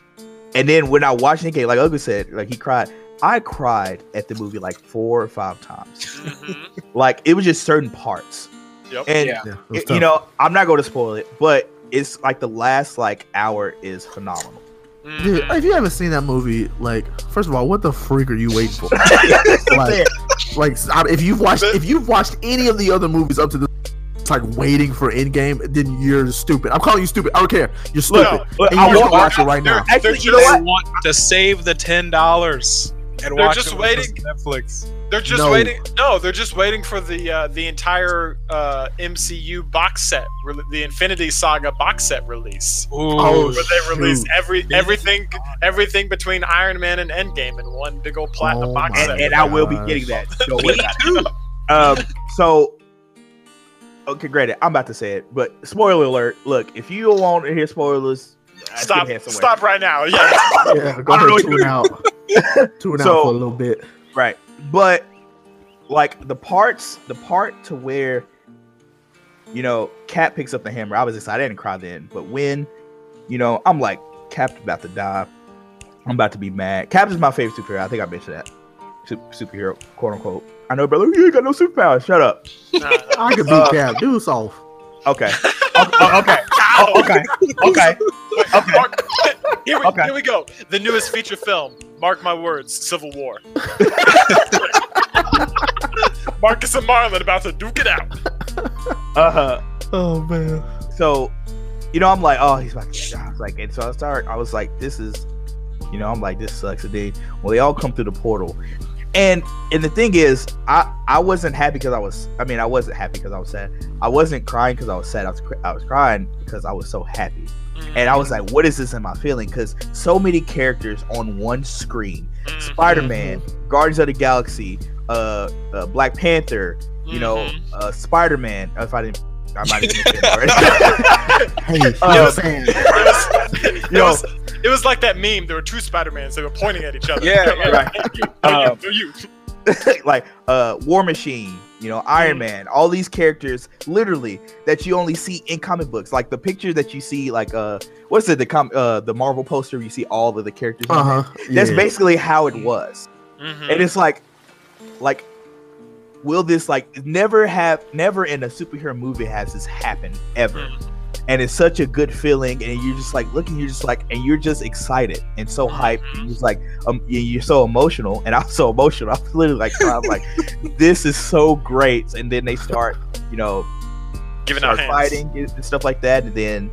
and then when i watched Endgame like Ugo said like he cried i cried at the movie like four or five times Mhm. like it was just certain parts Yep. and Yeah. Yeah, it you know i'm not going to spoil it but it's like the last like hour is phenomenal Dude, mm-hmm. if you haven't seen that movie, like, first of all, what the freak are you waiting for? like, like, if you've watched, if you've watched any of the other movies up to this, it's like waiting for Endgame, then you're stupid. I'm calling you stupid. I don't care. You're stupid. No, Look, and I you need to want- watch it right now. They're Actually, just- you know what? want to save the ten dollars and They're watch just it waiting. on Netflix. They're just No. waiting. No, they're just waiting for the uh, the entire uh, MCU box set, re- the Infinity Saga box set release, Ooh. Oh, where they release shoot. every everything everything between Iron Man and Endgame in one big old platinum Oh box set. and, and i will be getting that Don't worry um so okay great i'm about to say it but spoiler alert look if you don't want to hear spoilers Stop! Stop right now! Yeah. Yeah, go ahead, tune out. tune out So- for a little bit. Right. But like the parts, the part to where you know, Cap picks up the hammer. I was excited. I didn't cry then. But when, you know, I'm like, Cap's about to die. I'm about to be mad. Cap is my favorite superhero. I think I mentioned that. Su- superhero, quote unquote. I know, brother. You ain't got no superpowers. Shut up. Nah, nah. I could beat Uh, Cap. Do soft. Okay. Oh, okay. Oh, okay. Okay. Okay. Mark, here, we, Okay. here we go. The newest feature film. Mark my words. Civil War. Marcus and Marlon about to duke it out. Uh huh. Oh man. so you know i'm like oh he's like yeah. I like and so i start i was like this is you know i'm like this sucks and then well they all come through the portal and and the thing is i i wasn't happy because i was i mean i wasn't happy because i was sad i wasn't crying because i was sad i was i was crying because i was so happy and i was like what is this in my feeling because so many characters on one screen Mhm. spider-man guardians of the galaxy uh, uh black panther you know Mhm. uh spider-man if i didn't i might have mentioned it already Hey, Uh, you know? It was, it, Yo. was, it was like that meme. There were two Spider-Mans. They were pointing at each other. Yeah, Like, right. No, Um, you, no, you. like uh War Machine, you know, Iron Mhm. Man, all these characters literally that you only see in comic books. Like the picture that you see like uh what's it the com uh the Marvel poster you see all of the characters. Uh there. huh. That's basically how it was. Mhm. And it's like like will this like never have never in a superhero movie has this happened ever. Mhm. And it's such a good feeling, and you're just like looking, you're just like, and you're just excited and so hyped. And you're just like, um, you- you're so emotional, and I'm so emotional. I'm literally like, I'm like, this is so great. And then they start, you know, Giving out hands. fighting and stuff like that, and then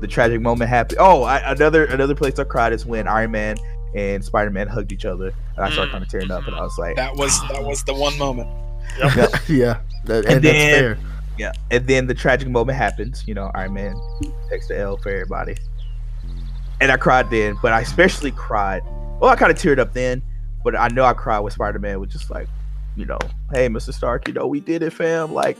the tragic moment happened. Oh, I, another another place I cried is when Iron Man and Spider Man hugged each other, and I started Mm, kind of tearing up, and I was like, That was that was the one moment. yeah. That, and, And that's then- fair. Yeah, and then the tragic moment happens. You know, Iron Man takes the L for everybody, and I cried then. But I especially cried. Well, I kind of teared up then, but I know I cried with Spider Man, was just like, you know, hey, Mister Stark, you know, we did it, fam. Like,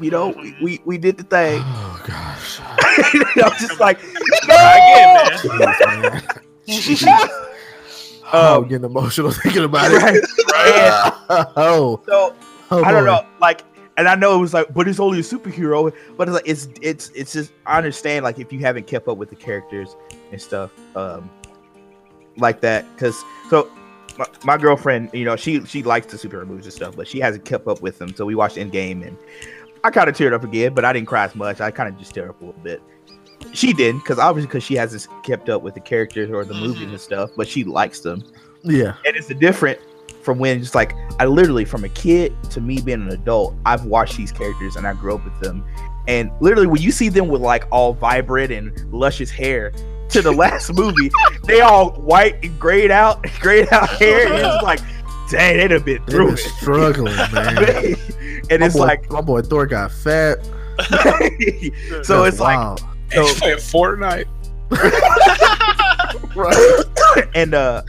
you know, we we, we did the thing. Oh gosh. I'm just like, Try again, no. man. Jeez. oh, I'm Um, getting emotional thinking about it. right. Right. oh, So oh, I don't know, like, and I know it was like, but it's only a superhero. But it's like, it's it's it's just I understand like if you haven't kept up with the characters and stuff, um, like that, because so my, my girlfriend, you know, she she likes the superhero movies and stuff, but she hasn't kept up with them. So we watched Endgame, and I kind of teared up again, but I didn't cry as much. I kind of just teared up a little bit. She didn't, because obviously, because she hasn't kept up with the characters or the movies Mhm. and stuff, but she likes them Yeah. and it's a different from when just like I literally from a kid to me being an adult, I've watched these characters and I grew up with them. And literally when you see them with like all vibrant and luscious hair to the last movie, they all white and grayed out, grayed out hair. And it's like, dang, they done been through been it. struggling, man. and my it's boy, like, my boy Thor got fat. so it's like wow. so, Hey, play Fortnite. Right. and uh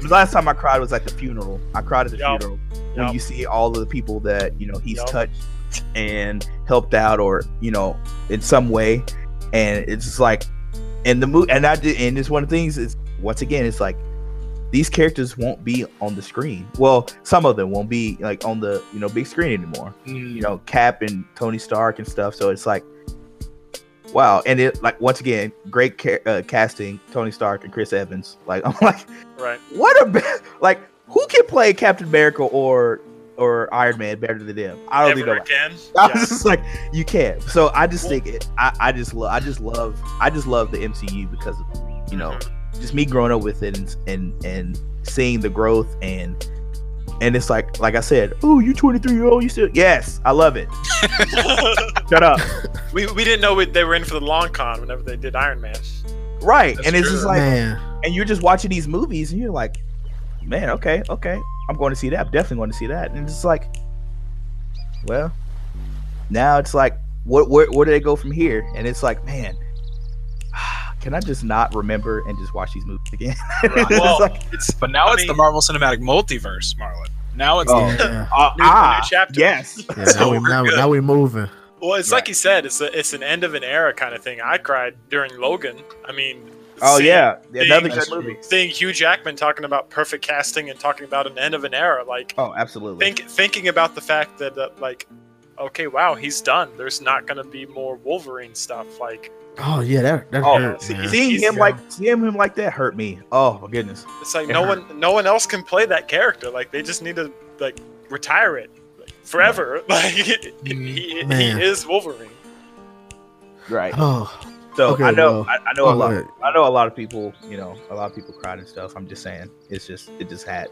the last time I cried was at the funeral. I cried at the Yup. funeral when Yup. you see all of the people that you know he's Yup. touched and helped out, or you know, in some way, and it's just like, and the movie, and I did, and it's one of the things is once again, it's like these characters won't be on the screen. Well, some of them won't be like on the you know big screen anymore. Mm, You know, Cap and Tony Stark and stuff. So it's like. Wow, and it like once again, great ca- uh, casting, Tony Stark and Chris Evans. Like I'm like, Right. what a be- like who can play Captain America or or Iron Man better than them? I don't Ever think nobody. I Yeah. was just like, you can't. So I just think it. I, I just love. I just love. I just love the MCU because of you know Mhm. just me growing up with it and and and seeing the growth and and it's like like I said. Oh, you 23 year old. You still yes. I love it. Shut up. we, we didn't know we, they were in for the long con whenever they did Iron Man. Right. That's and it's true. just like Man, and you're just watching these movies and you're like, man, okay, okay, I'm going to see that. I'm definitely going to see that. And it's like, well, now it's like, what, where, where do they go from here? And it's like, man, can I just not remember and just watch these movies again? It's well, like, it's But now I it's the Marvel Cinematic Multiverse, Marlon. Now it's Oh. yeah, uh, New- new ah, chapter. yes, yeah, So now, we, we're now, now we're moving. well, it's Yeah. like you said, it's a, it's an end of an era kind of thing. I cried during Logan. I mean, oh seeing- yeah, another That's good movie. seeing Hugh Jackman talking about perfect casting and talking about an end of an era, like Oh, absolutely. think thinking about the fact that uh, like, okay, wow, he's done. There's not gonna be more Wolverine stuff. Like, Oh yeah, that that Oh, hurt, see- seeing he's- him like seeing him like that hurt me. Oh my goodness. it's like It no hurt. one no one else can play that character. Like, they just need to like retire it like, forever. Like, he, he, Man. he is Wolverine. Right. Oh, So Okay, I know well, I, I know oh, a lot. go ahead. I know a lot of people. You know, a lot of people cried and stuff. I'm just saying, it's just it just had,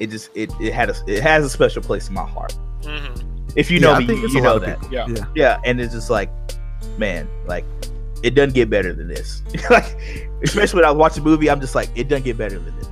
it just it it had a it has a special place in my heart. hmm If you know I me, you, you know that. people. Yeah. yeah. Yeah, and it's just like, man, like it doesn't get better than this. like, especially when I watch the movie, I'm just like, it doesn't get better than this.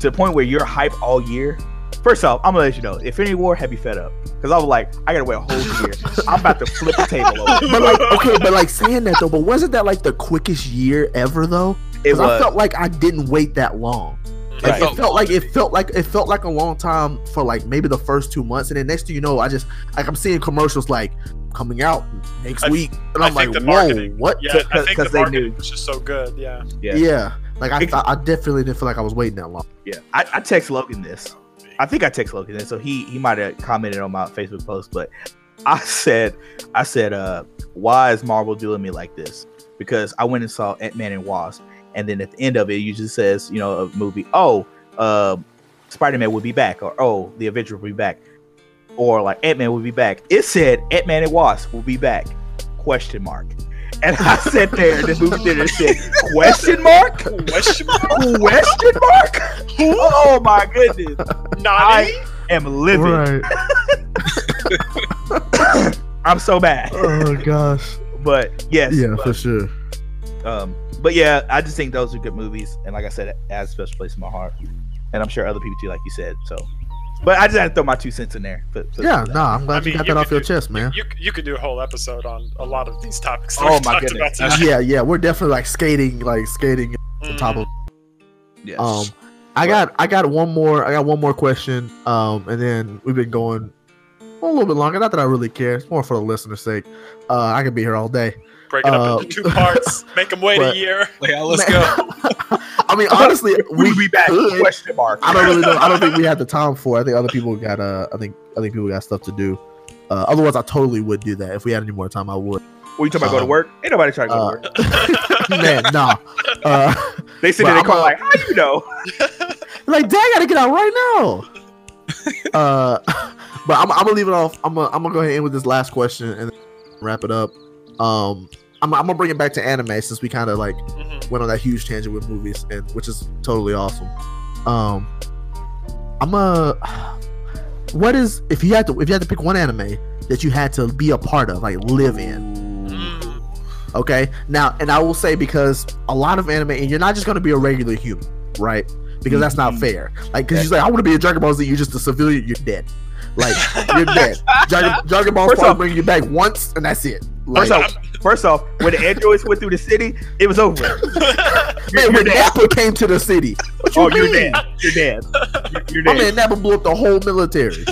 To the point where you're hype all year. First off, I'm gonna let you know, Infinity War had me fed up because I was like, I gotta wait a whole year. I'm about to flip the table over. But like, okay, but like saying that though, but wasn't that like the quickest year ever though? It Because I felt like I didn't wait that long. Like, Right. It felt like it felt like it felt like a long time for like maybe the first two months, and then next thing you know, I just like I'm seeing commercials like coming out next I- week, and I I'm like, think the whoa, what? Yeah, Cause- I think cause the they marketing knew. was just so good. Yeah. Yeah. Yeah. Like I, Ex- I definitely didn't feel like I was waiting that long. Yeah, I, I text Logan this. I think I text Logan this, so he he might have commented on my Facebook post, but I said I said, uh, why is Marvel doing me like this? Because I went and saw Ant Man and Wasp, and then at the end of it, it usually says, you know, a movie, oh, uh, Spider Man will be back, or oh, the Avenger will be back, or like Ant Man will be back. It said Ant Man and Wasp will be back? Question mark. And I sat there in the movie theater and said, question mark? Question mark? Question mark? Oh my goodness. Nani? I am livid. I'm so bad. oh gosh. But yes. Yeah, but, for sure. um, but yeah, I just think those are good movies. And like I said, it has a special place in my heart. And I'm sure other people too, like you said. So but I just had to throw my two cents in there. for- for Yeah, that. no, I'm glad I you mean, got you that off could your do- chest, man. You, you could do a whole episode on a lot of these topics that Oh, my talked goodness. about yeah, yeah, we're definitely like skating, like skating Mhm. on top of Yes. Um, I got I got one more I got one more question. Um, and then we've been going a little bit longer. Not that I really care. It's more for the listener's sake. Uh, I could be here all day. Break it up Uh, into two parts. Make them wait but- a year. Yeah, let's Man, go. I mean, honestly, we we'll be back. could. Question mark. I don't really know. I don't think we had the time for. it. I think other people got. Uh, I think I think people got stuff to do. Uh, otherwise, I totally would do that. If we had any more time, I would. Were you talking about go to Um, work? Ain't nobody trying to go uh, to work. Man, nah. Uh, They sit in the car like, how do you know? like, dang, I gotta get out right now. uh, but I'm, I'm gonna leave it off. I'm gonna, I'm gonna go ahead and end with this last question and wrap it up. Um, I'm, I'm gonna bring it back to anime since we kind of like Mhm. went on that huge tangent with movies, and which is totally awesome. Um, I'm a. What is if you had to if you had to pick one anime that you had to be a part of, like live in? Mm. Okay. Now, and I will say because a lot of anime, and you're not just to be a regular human, right? because that's not Mhm. fair. Like, because you're like, I want to be a Dragon Ball Z, you're just a civilian, you're dead. Like you're dead. Dragon, Dragon Ball's First bring you back once, and that's it. Like, First off, first off, when the androids went through the city, it was over. man, you're when dead. Nappa came to the city, what you Oh, mean? you're dead. You're dead. You're, you're My dead. man Nappa blew up the whole military.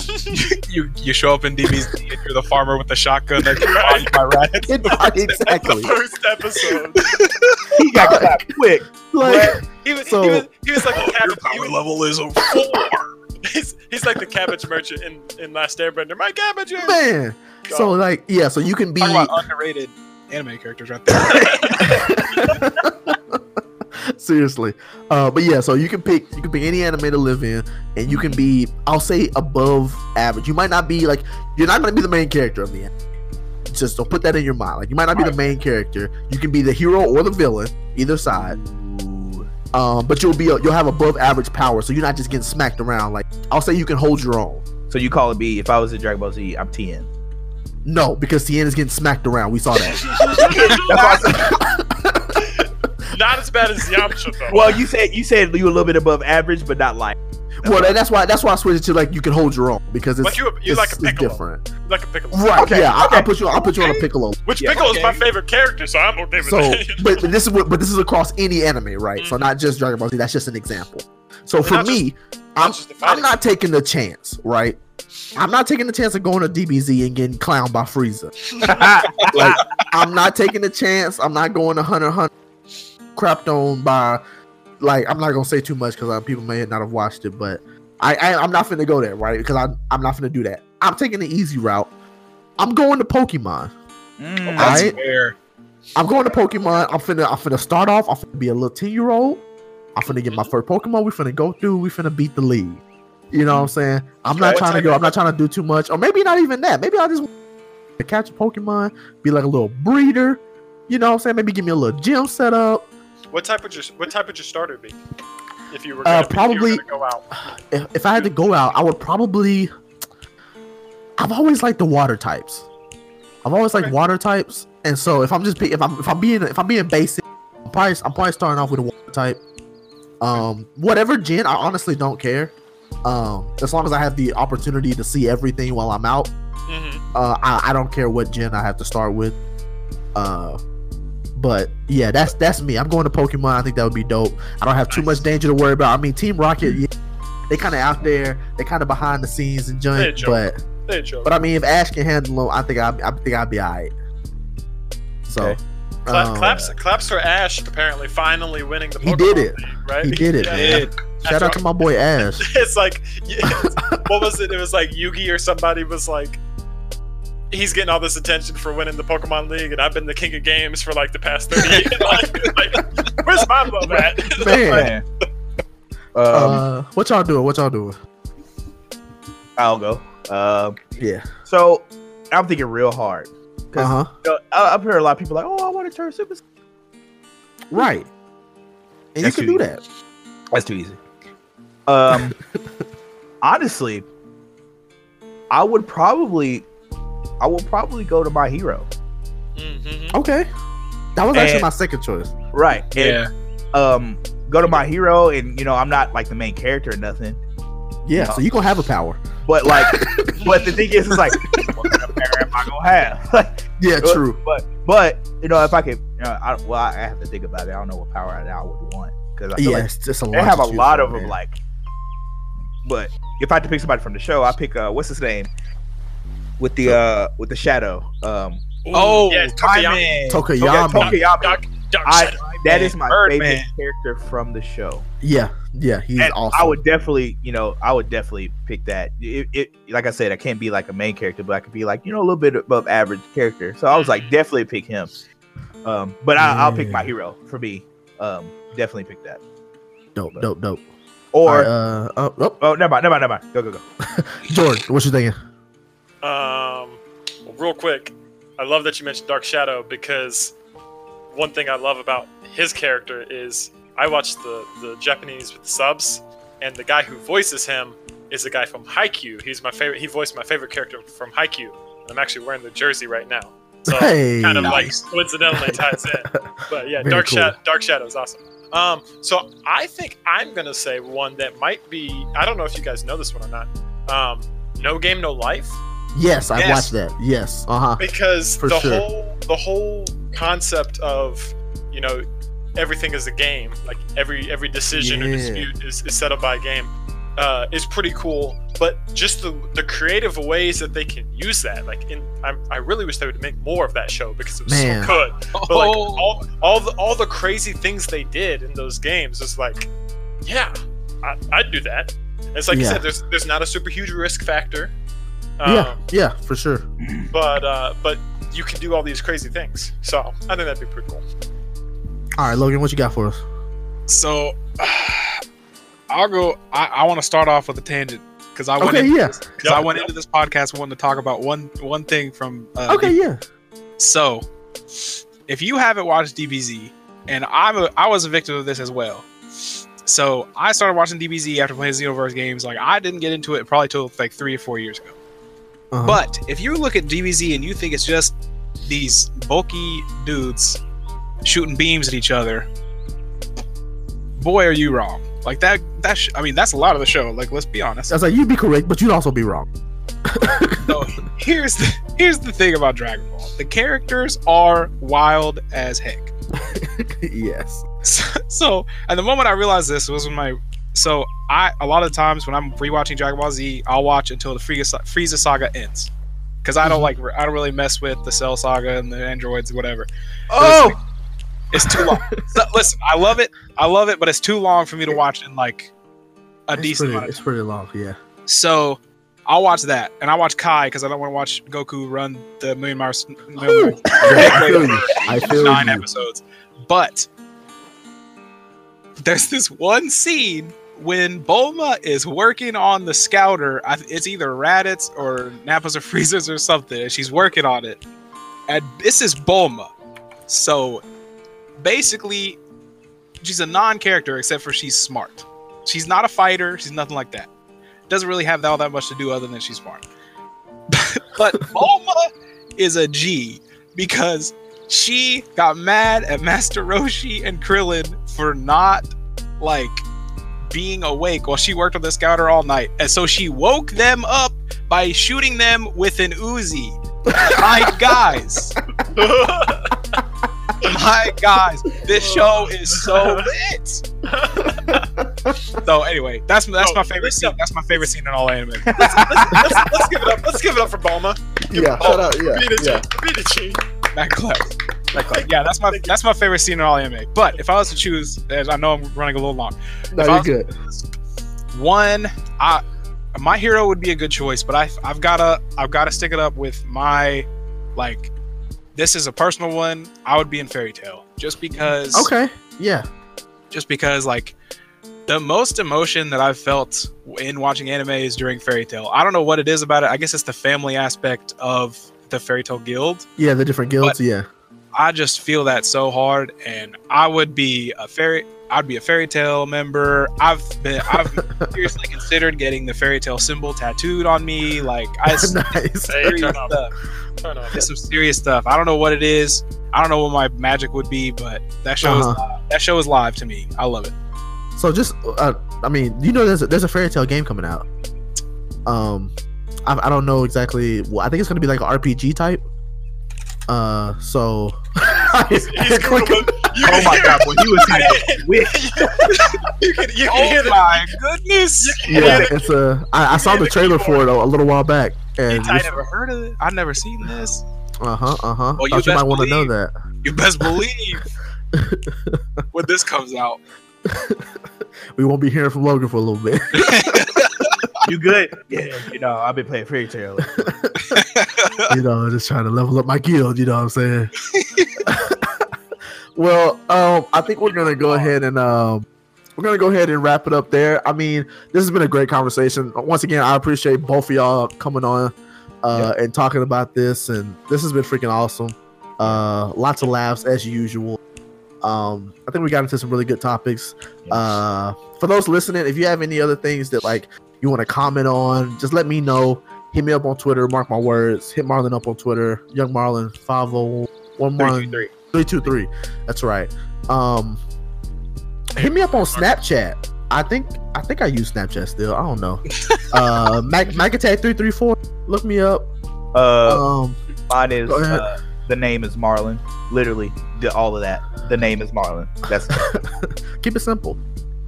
you you show up in DBZ and you're the farmer with the shotgun that's Right. right. by rats. exactly. the first episode. He got clapped quick. Like, He was, So- he was, he was like the Your cabbage. Power was, level is a four. he's, he's like the cabbage merchant in, in Last Airbender. My cabbage. man. So like, yeah. So you can be. Underrated anime characters right there. Seriously, uh, but yeah, so you can pick you can pick any anime to live in, and you can be I'll say above average. You might not be like you're not going to be the main character of the anime. Just don't put that in your mind. Like you might not be the main character. You can be the hero or the villain, either side. Um, but you'll be you'll have above average power, so you're not just getting smacked around. Like I'll say you can hold your own. So you call it me? If I was a Dragon Ball Z, I'm Tien. No, because Tien is getting smacked around. We saw that. That's why I said- Not as bad as Yamcha though. well, you said you said you were a little bit above average, but not like. well, and that's why that's why I switched it to like you can hold your own because it's Like you- you it's, like a it's Piccolo. different. like a pickle. Right? Okay, yeah, I, okay. I'll put you. I'll put you on a Piccolo. Which Yeah, Piccolo's my okay. favorite character, so I'm okay with So, that. but but this is what, but this is across any anime, right? So Mhm. not just Dragon Ball Z. That's just an example. So for not just- me, I'm just I'm not taking the chance, right? I'm not taking the chance of going to DBZ and getting clowned by Frieza. Like I'm not taking the chance. I'm not going to Hunter x Hunter crapped on by like I'm not gonna say too much because uh, people may not have watched it, but I, I I'm not finna go there, right? Because I I'm not finna do that. I'm taking the easy route. I'm going to Pokemon. Mm. That's Alright. fair. I'm going to Pokemon. I'm finna I'm finna start off. I'm finna be a little 10 year old. I'm finna get my first Pokemon. We finna go through. We finna beat the league. You know what I'm saying? I'm not trying to go. I'm not trying to do too much. Or maybe not even that. Maybe I just to catch a Pokemon, be like a little breeder. You know what I'm saying? Maybe give me a little gym set up. What type would your what type would your starter be? If you were Uh, gonna, if were probably- go out. If, if I had to go out, I would probably. I've always liked the water types. I've always liked Okay. water types, and so if I'm just if I'm if I'm being if I'm being basic, I'm probably I'm probably starting off with a water type. Um, whatever gen, I honestly don't care. Um, as long as I have the opportunity to see everything while I'm out, Mhm. uh, I, I don't care what gen I have to start with. Uh, but yeah, that's that's me. I'm going to Pokemon. I think that would be dope. I don't have too much danger to worry about. I mean, Team Rocket, yeah, they kind of out there. They kind of behind the scenes and They a junk. But They a but I mean, if Ash can handle them, I think I I think I'd be alright. So. Okay. Cla- um, claps claps for Ash apparently finally winning the He did it. League, right? He did it, Yeah. man. Shout out to my boy Ash. It's like yeah, what was it? It was like Yugi or somebody was like he's getting all this attention for winning the Pokemon League and I've been the king of games for like the past 30 years. like, like, where's my love at? Man, Um, uh, what y'all doing? What y'all doing? I'll go. Um, Yeah. so I'm thinking real hard. Uh 'Cause, huh. you know, I, I've heard a lot of people like, "Oh, I want to turn Super." Right. And That's you can do easy. that. That's too easy. Um, honestly, I would probably, I would probably go to my hero. Mhm. Okay. That was actually my second choice. Right. Yeah. Um, go to my hero, and you know, I'm not like the main character or nothing, Yeah. So you gonna have a power. but like, but the thing is, is like, what kind of power am I gonna have? Like, Yeah. But- True. But but you know, if I could, you know, I, well, I have to think about it. I don't know what power I, I would want because I feel Yeah. like It's just a lot. they have a lot of them. man. Like, but if I had to pick somebody from the show, I pick uh, what's his name with the uh with the shadow. Um, Oh, yeah, my Tokoyami. man. Tokoyami. Tokoyami. Doc, Doc I- Shadow. that Man, is my Birdman. favorite character from the show. Yeah. Yeah. He's and awesome. I would definitely, you know, I would definitely pick that. It, it, like I said, I can't be like a main character, but I could be like, you know, a little bit above average character. So I was like, definitely pick him. Um, but I, I'll pick my hero for me. Um, definitely pick that. dope. Dope. Dope. Or Alright, uh, oh, oh, oh, never mind, never mind, never mind. Go, go, go. Jordan, what you thinking? Um, well, real quick, I love that you mentioned Dark Shadow because one thing I love about his character is I watched the the Japanese with the subs, and the guy who voices him is the guy from Haikyuu. He's my favorite. He voiced my favorite character from Haikyuu. I'm actually wearing the jersey right now, so hey. kind of Nice. like coincidentally ties in. But yeah, Very Dark cool. Shadow. Dark Shadow is awesome. Um, so I think I'm gonna say one that might be. I don't know if you guys know this one or not. Um, no game, no life. Yes, I Yes. watched that. Yes. Uh huh. because For the sure. whole the whole concept of you know everything is a game like every every decision or dispute is, is set up by a game uh, is pretty cool but just the the creative ways that they can use that like in I, I really wish they would make more of that show because it was Man. so good but like Oh, all, all the all the crazy things they did in those games is like yeah I, i'd do that it's like you said there's there's not a super huge risk factor yeah. Um, Yeah. For sure. but uh, but you can do all these crazy things. So I think that'd be pretty cool. All right, Logan, what you got for us? so I'll go. I, I want to start off with a tangent because I went Okay, into yeah. this, 'cause I went yep. into this podcast wanting to talk about one one thing from. Uh, Okay, yeah. So, if you haven't watched DBZ, and I'm a, I was a victim of this as well. So I started watching DBZ after playing Xenoverse games. Like I didn't get into it probably till like three or four years ago. Uh-huh. But if you look at DBZ and you think it's just these bulky dudes shooting beams at each other, boy, are you wrong. Like that. That sh- I mean, that's a lot of the show. Like let's be honest. I was like, you'd be correct, but you'd also be wrong. So here's the here's the thing about Dragon Ball. The characters are wild as heck. yes. So, so and the moment I realized this was when my so I a lot of times when I'm rewatching Dragon Ball Z, I'll watch until the Frieza, Frieza saga ends because I don't Mhm. like I don't really mess with the Cell saga and the androids whatever. Oh, It's too long. So, listen, I love it, I love it, but it's too long for me to watch in like a it's decent pretty, it's pretty long. Yeah. So I'll watch that, and I watch Kai because I don't want to watch Goku run the Million Mars. Whew. Million Yeah, I feel you. I Mars feel nine you. episodes, but there's this one scene when Bulma is working on the Scouter. I, it's either Raditz or Nappas or Friezas or something, and she's working on it. And this is Bulma, so basically, she's a non-character except for she's smart. She's not a fighter. She's nothing like that. Doesn't really have all that much to do other than she's smart. but Bulma is a G because she got mad at Master Roshi and Krillin for not like being awake while she worked on the scouter all night. And so she woke them up by shooting them with an Uzi. My guys, my guys, this show is so lit. So anyway, that's that's Oh, my favorite listen. scene. That's my favorite scene in all anime. let's, let's, let's give it up. Let's give it up for Bulma. Yeah. Oh, Shout out. Yeah. Vita Yeah. G. Vita G. Back class. Yeah, that's my that's my favorite scene in all anime. But if I was to choose, as I know I'm running a little long. No, you're good. One, I my hero would be a good choice, but I I've gotta I've gotta stick it up with my like this is a personal one. I would be in Fairy Tail just because Okay. Yeah. just because like the most emotion that I've felt in watching anime is during Fairy Tail. I don't know what it is about it. I guess it's the family aspect of the Fairy Tail Guild. Yeah. The different guilds. yeah. I just feel that so hard, and I would be a fairy. I'd be a fairy tail member. I've been. I've seriously considered getting the fairy tail symbol tattooed on me. Like I it's nice. Hey, turn up. stuff. Turn on. It's some serious stuff. I don't know what it is. I don't know what my magic would be, but that show is Uh-huh. live. that show is live to me. I love it. So just, uh, I mean, you know, there's a, there's a fairy tail game coming out. Um, I, I don't know exactly. Well, I think it's gonna be like an RPG type. Uh, so He's, he's Googling. You Oh my god, it. when he was saying you can, you can Oh hear the, my goodness! yeah, it's a. I, I saw the trailer for it a, a little while back, and tied I never heard of it. I've never seen this. uh huh, uh huh. Well, you Thought you might want to know that. You best believe when this comes out. We won't be hearing from Logan for a little bit. You good? Yeah, you know, I've been playing Fairy Tail. you know, just trying to level up my guild. You know what I'm saying? well, um, I think we're gonna go ahead and um, we're gonna go ahead and wrap it up there. I mean, this has been a great conversation. Once again, I appreciate both of y'all coming on uh, and talking about this, and this has been freaking awesome. Uh, lots of laughs as usual. Um, I think we got into some really good topics. Uh, for those listening, if you have any other things that like you want to comment on, just let me know. Hit me up on Twitter. Mark my words. Hit Marlon up on Twitter. Young Marlon five oh one Three, Marlon two, three. three two three. That's right. Um, Hit me up on Snapchat. I think I think I use Snapchat still. I don't know. uh, Mac Mac Attack three three four. Look me up. Uh, Um, mine is uh, the name is Marlon. Literally, the, all of that. The name is Marlon. That's keep it simple.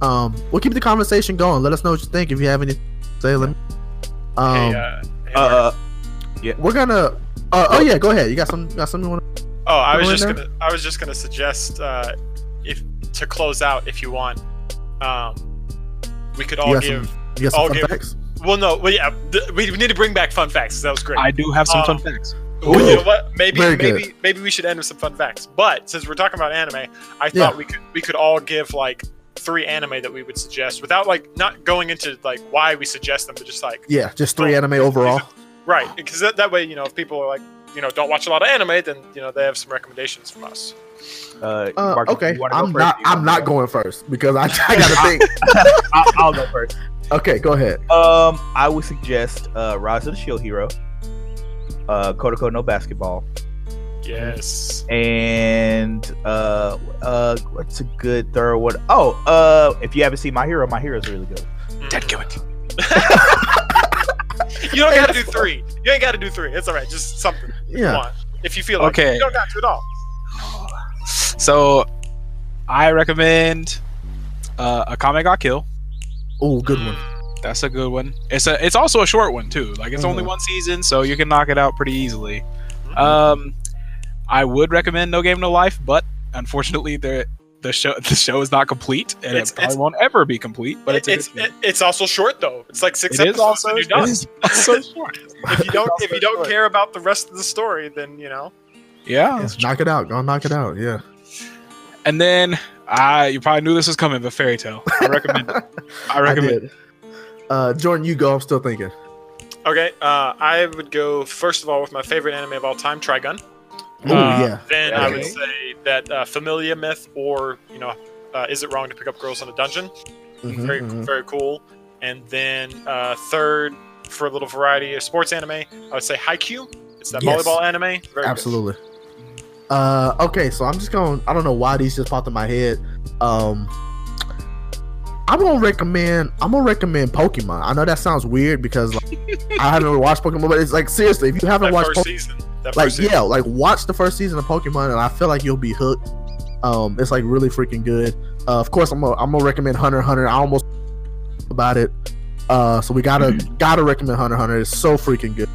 Um, we'll keep the conversation going. Let us know what you think. If you have any, say let me. Um, hey, uh, hey, Mark. uh, we're gonna. Uh, oh yeah, go ahead. You got some? Got something you want? oh, I was just there? gonna, I was just gonna suggest, uh, if to close out, if you want, um, we could all You got give. some? You got some fun give- facts? Well, no, well, yeah, th- we, we need to bring back fun facts. That was great. I do have some Um, fun facts. Well, you know what? Maybe very maybe good. maybe we should end with some fun facts. But since we're talking about anime, I thought Yeah. we could we could all give like three anime that we would suggest without like not going into like why we suggest them, but just like Yeah, just three anime overall. right because that, that way you know if people are like you know don't watch a lot of anime, then you know they have some recommendations from us. uh, Uh, Marcus, okay, you wanna go I'm not. I'm not go? going first because I, I gotta think. I'll, I'll go first. Okay, go ahead. Um, I would suggest uh, Rise of the Shield Hero, uh, Kuroko no Basketball, Yes. and uh, uh, what's a good third one? Oh, uh, if you haven't seen My Hero, My Hero is really good. Dead give it. You don't got to do three. You ain't got to do three. It's all right. Just something. Come Yeah. on. If you feel like it. Okay. you don't got to at all. So, I recommend uh, Akame ga Kill. Oh, good one. That's a good one. It's a. It's also a short one too. Like it's only Mhm. one season, so you can knock it out pretty easily. Mhm. Um, I would recommend No Game No Life, but unfortunately, the the show the show is not complete, and It's- it probably it's- won't ever be complete. But it's a it's good it's also short though. It's like six It is episodes also and you're done. it is also short. if you don't if you don't short. care about the rest of the story, then you know. Yeah, Yes, knock it out. Go knock it out. Yeah. and then I you probably knew this was coming, but Fairy Tail. I recommend. it. I I recommend. did. Uh, Jordan, you go. I'm still thinking. Okay, uh, I would go first of all with my favorite anime of all time, Trigun. Oh Uh, yeah. Then I would say that uh, Familia Myth, or you know, uh, Is It Wrong to Pick Up Girls in a Dungeon? Mhm, Very mhm. very cool. And then uh, third, for a little variety of sports anime, I would say Haikyuu. It's that Yes. volleyball anime. Very good. Absolutely. Uh, okay, so I'm just going. I don't know why these just popped in my head. Um, I'm gonna recommend. I'm gonna recommend Pokemon. I know that sounds weird because like, I haven't really watched Pokemon, but it's like seriously, if you haven't That watched, first Po- season. That like season. yeah, like watch the first season of Pokemon, and I feel like you'll be hooked. Um, it's like really freaking good. Uh, of course, I'm gonna, I'm gonna recommend Hunter x Hunter. I almost about it. Uh, so we gotta gotta recommend Hunter x Hunter. It's so freaking good.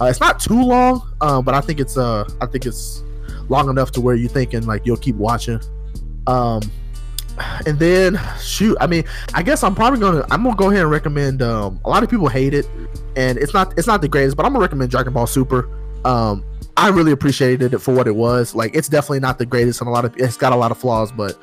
Uh, it's not too long, um, but I think it's uh, I think it's long enough to where you're thinking like you'll keep watching. Um, and then shoot, I mean, I guess I'm probably gonna I'm gonna go ahead and recommend. Um, a lot of people hate it, and it's not it's not the greatest, but I'm gonna recommend Dragon Ball Super. Um, I really appreciated it for what it was. Like, it's definitely not the greatest, and a lot of it's got a lot of flaws, but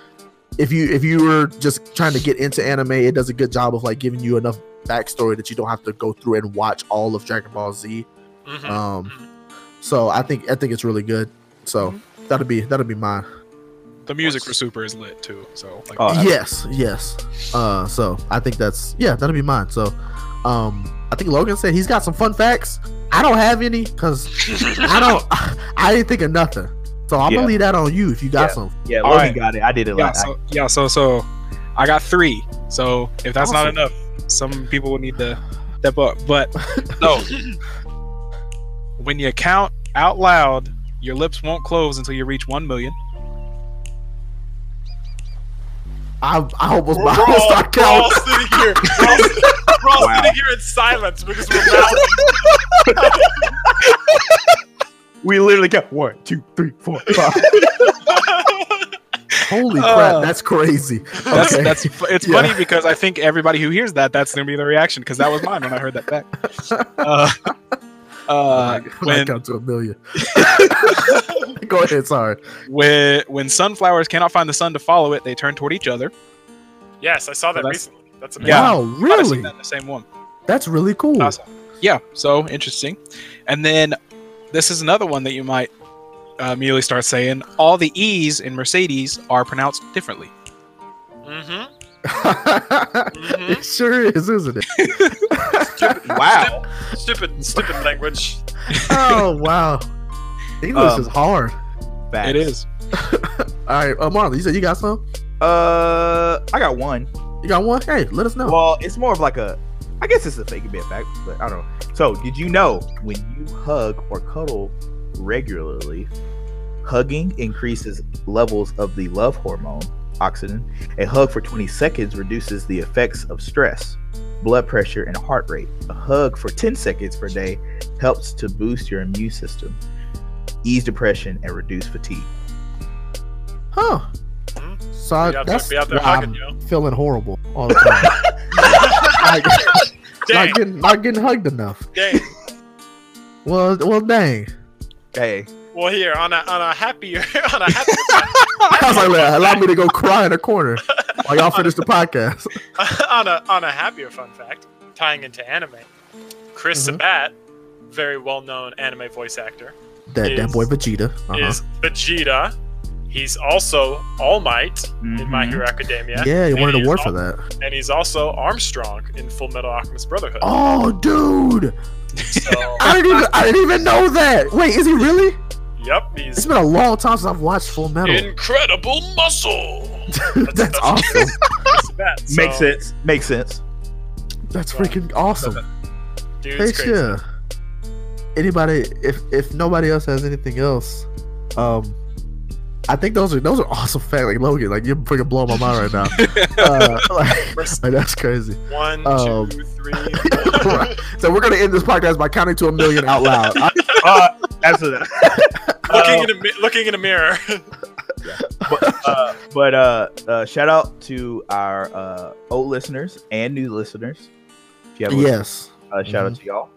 if you if you were just trying to get into anime, it does a good job of like giving you enough backstory that you don't have to go through and watch all of Dragon Ball Z. Mhm. Um, so I think I think it's really good. So that'll be that'll be mine. The music for Super is lit too. So like, Oh, yes, yes. Uh, so I think that's yeah, that'll be mine. So, um, I think Logan said he's got some fun facts. I don't have any because I don't. I didn't think of nothing. So I'm Yeah. gonna leave that on you if you got Yeah. some. Yeah, All Logan right. got it. I did it yeah, like so yeah, so so I got three. So if that's not enough, some people will need to step up. But no, when you count out loud, your lips won't close until you reach one million. I I almost, We're, I we're almost all, start we're all counting. sitting here. We're all, we're all Wow. sitting here in silence because we're mouthing. we literally got one, two, three, four, five. Holy Uh, crap, that's crazy. That's Okay. that's it's Yeah. funny because I think everybody who hears that that's gonna be the reaction because that was mine when I heard that back. Uh, uh, when I when count to a million. Go ahead. Sorry. when when sunflowers cannot find the sun to follow it, they turn toward each other. yes, I saw that that's- recently. That's amazing. Yeah. Wow, Might have seen really? that in the same one. That's really cool. Awesome. Yeah, so interesting. And then this is another one that you might uh, immediately start saying. All the E's in Mercedes are pronounced differently. Mm-hmm. it sure is, isn't it? wow. Stupid, stupid language. oh wow, English Um, is hard. Facts. It is. All right, uh, Marlon, you said you got some. Uh, I got one. You got one? Hey, let us know. Well, it's more of like a, I guess it's a fake it be a fact, but I don't know. So, did you know when you hug or cuddle regularly, hugging increases levels of the love hormone, oxytocin. A hug for 20 seconds reduces the effects of stress, blood pressure, and heart rate. A hug for 10 seconds per day helps to boost your immune system, ease depression, and reduce fatigue. huh? Hmm? So I, that's there, why hugging, I'm yo. feeling horrible all the time. like, not getting not getting hugged enough. dang. Well, well, dang. Hey, Well, here on a on a happier on a happier I was like, allow me to go cry in a corner while y'all finish the podcast. on a on a happier fun fact, tying into anime, Chris Mhm. Sabat, very well known anime voice actor, That that Is- boy Vegeta. Uh-huh. is Vegeta. He's also All Might in My Mhm. Hero Academia. yeah, he and wanted he's a award for that. And he's also Armstrong in Full Metal Alchemist Brotherhood. Oh, dude! So, I didn't even I didn't even know that. Wait, is he really? Yep, It's he's been a long time since I've watched Full Metal. incredible muscle. That's, that's- awesome. Chris Sabat. So, makes sense. Makes sense. That's freaking awesome. Dude's Hey, crazy. yeah. Anybody, if if nobody else has anything else, um, I think those are those are awesome facts. Like Logan, like you're freaking blowing my mind right now. uh, like, like, that's crazy. One, Um, two, three. Right. So we're gonna end this podcast by counting to a million out loud. I- Uh, absolutely. looking in a looking in a mirror. but uh, but uh, uh, shout out to our uh, old listeners and new listeners. If you have listened, yes. uh, shout out to y'all.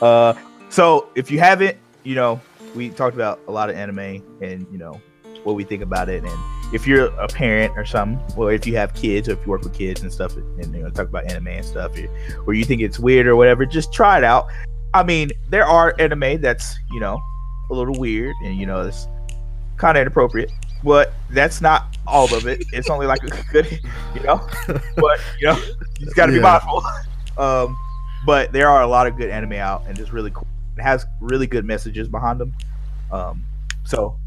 Uh, so if you haven't, you know, we talked about a lot of anime and you know what we think about it, and if you're a parent or something, or if you have kids, or if you work with kids and stuff, and you know talk about anime and stuff, or, or you think it's weird or whatever, just try it out. I mean, there are anime that's you know a little weird and you know it's kind of inappropriate, but that's not all of it. It's only like a good, you know, but you know, you got to be Yeah. mindful. Um, but there are a lot of good anime out, and it's really cool. It has really good messages behind them. Um, so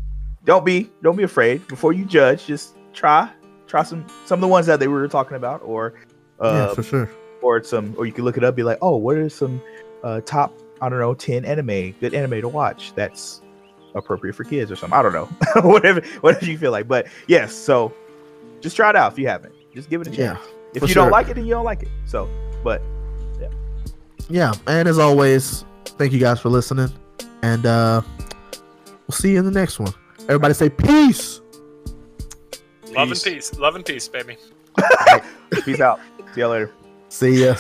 don't be don't be afraid before you judge. Just try try some some of the ones that they were talking about, or yeah, uh, for sure. or some, or you can look it up. Be like, oh, what are some uh, top I don't know ten anime good anime to watch that's appropriate for kids or something. I don't know whatever whatever you feel like. But yes, so just try it out if you haven't. Just give it a chance. Yeah. if you sure. don't like it, then you don't like it. So, but Yeah. And as always, thank you guys for listening, and uh, we'll see you in the next one. Everybody say peace. Love and Peace. peace. Love and peace, baby. peace out. See y'all later. See ya.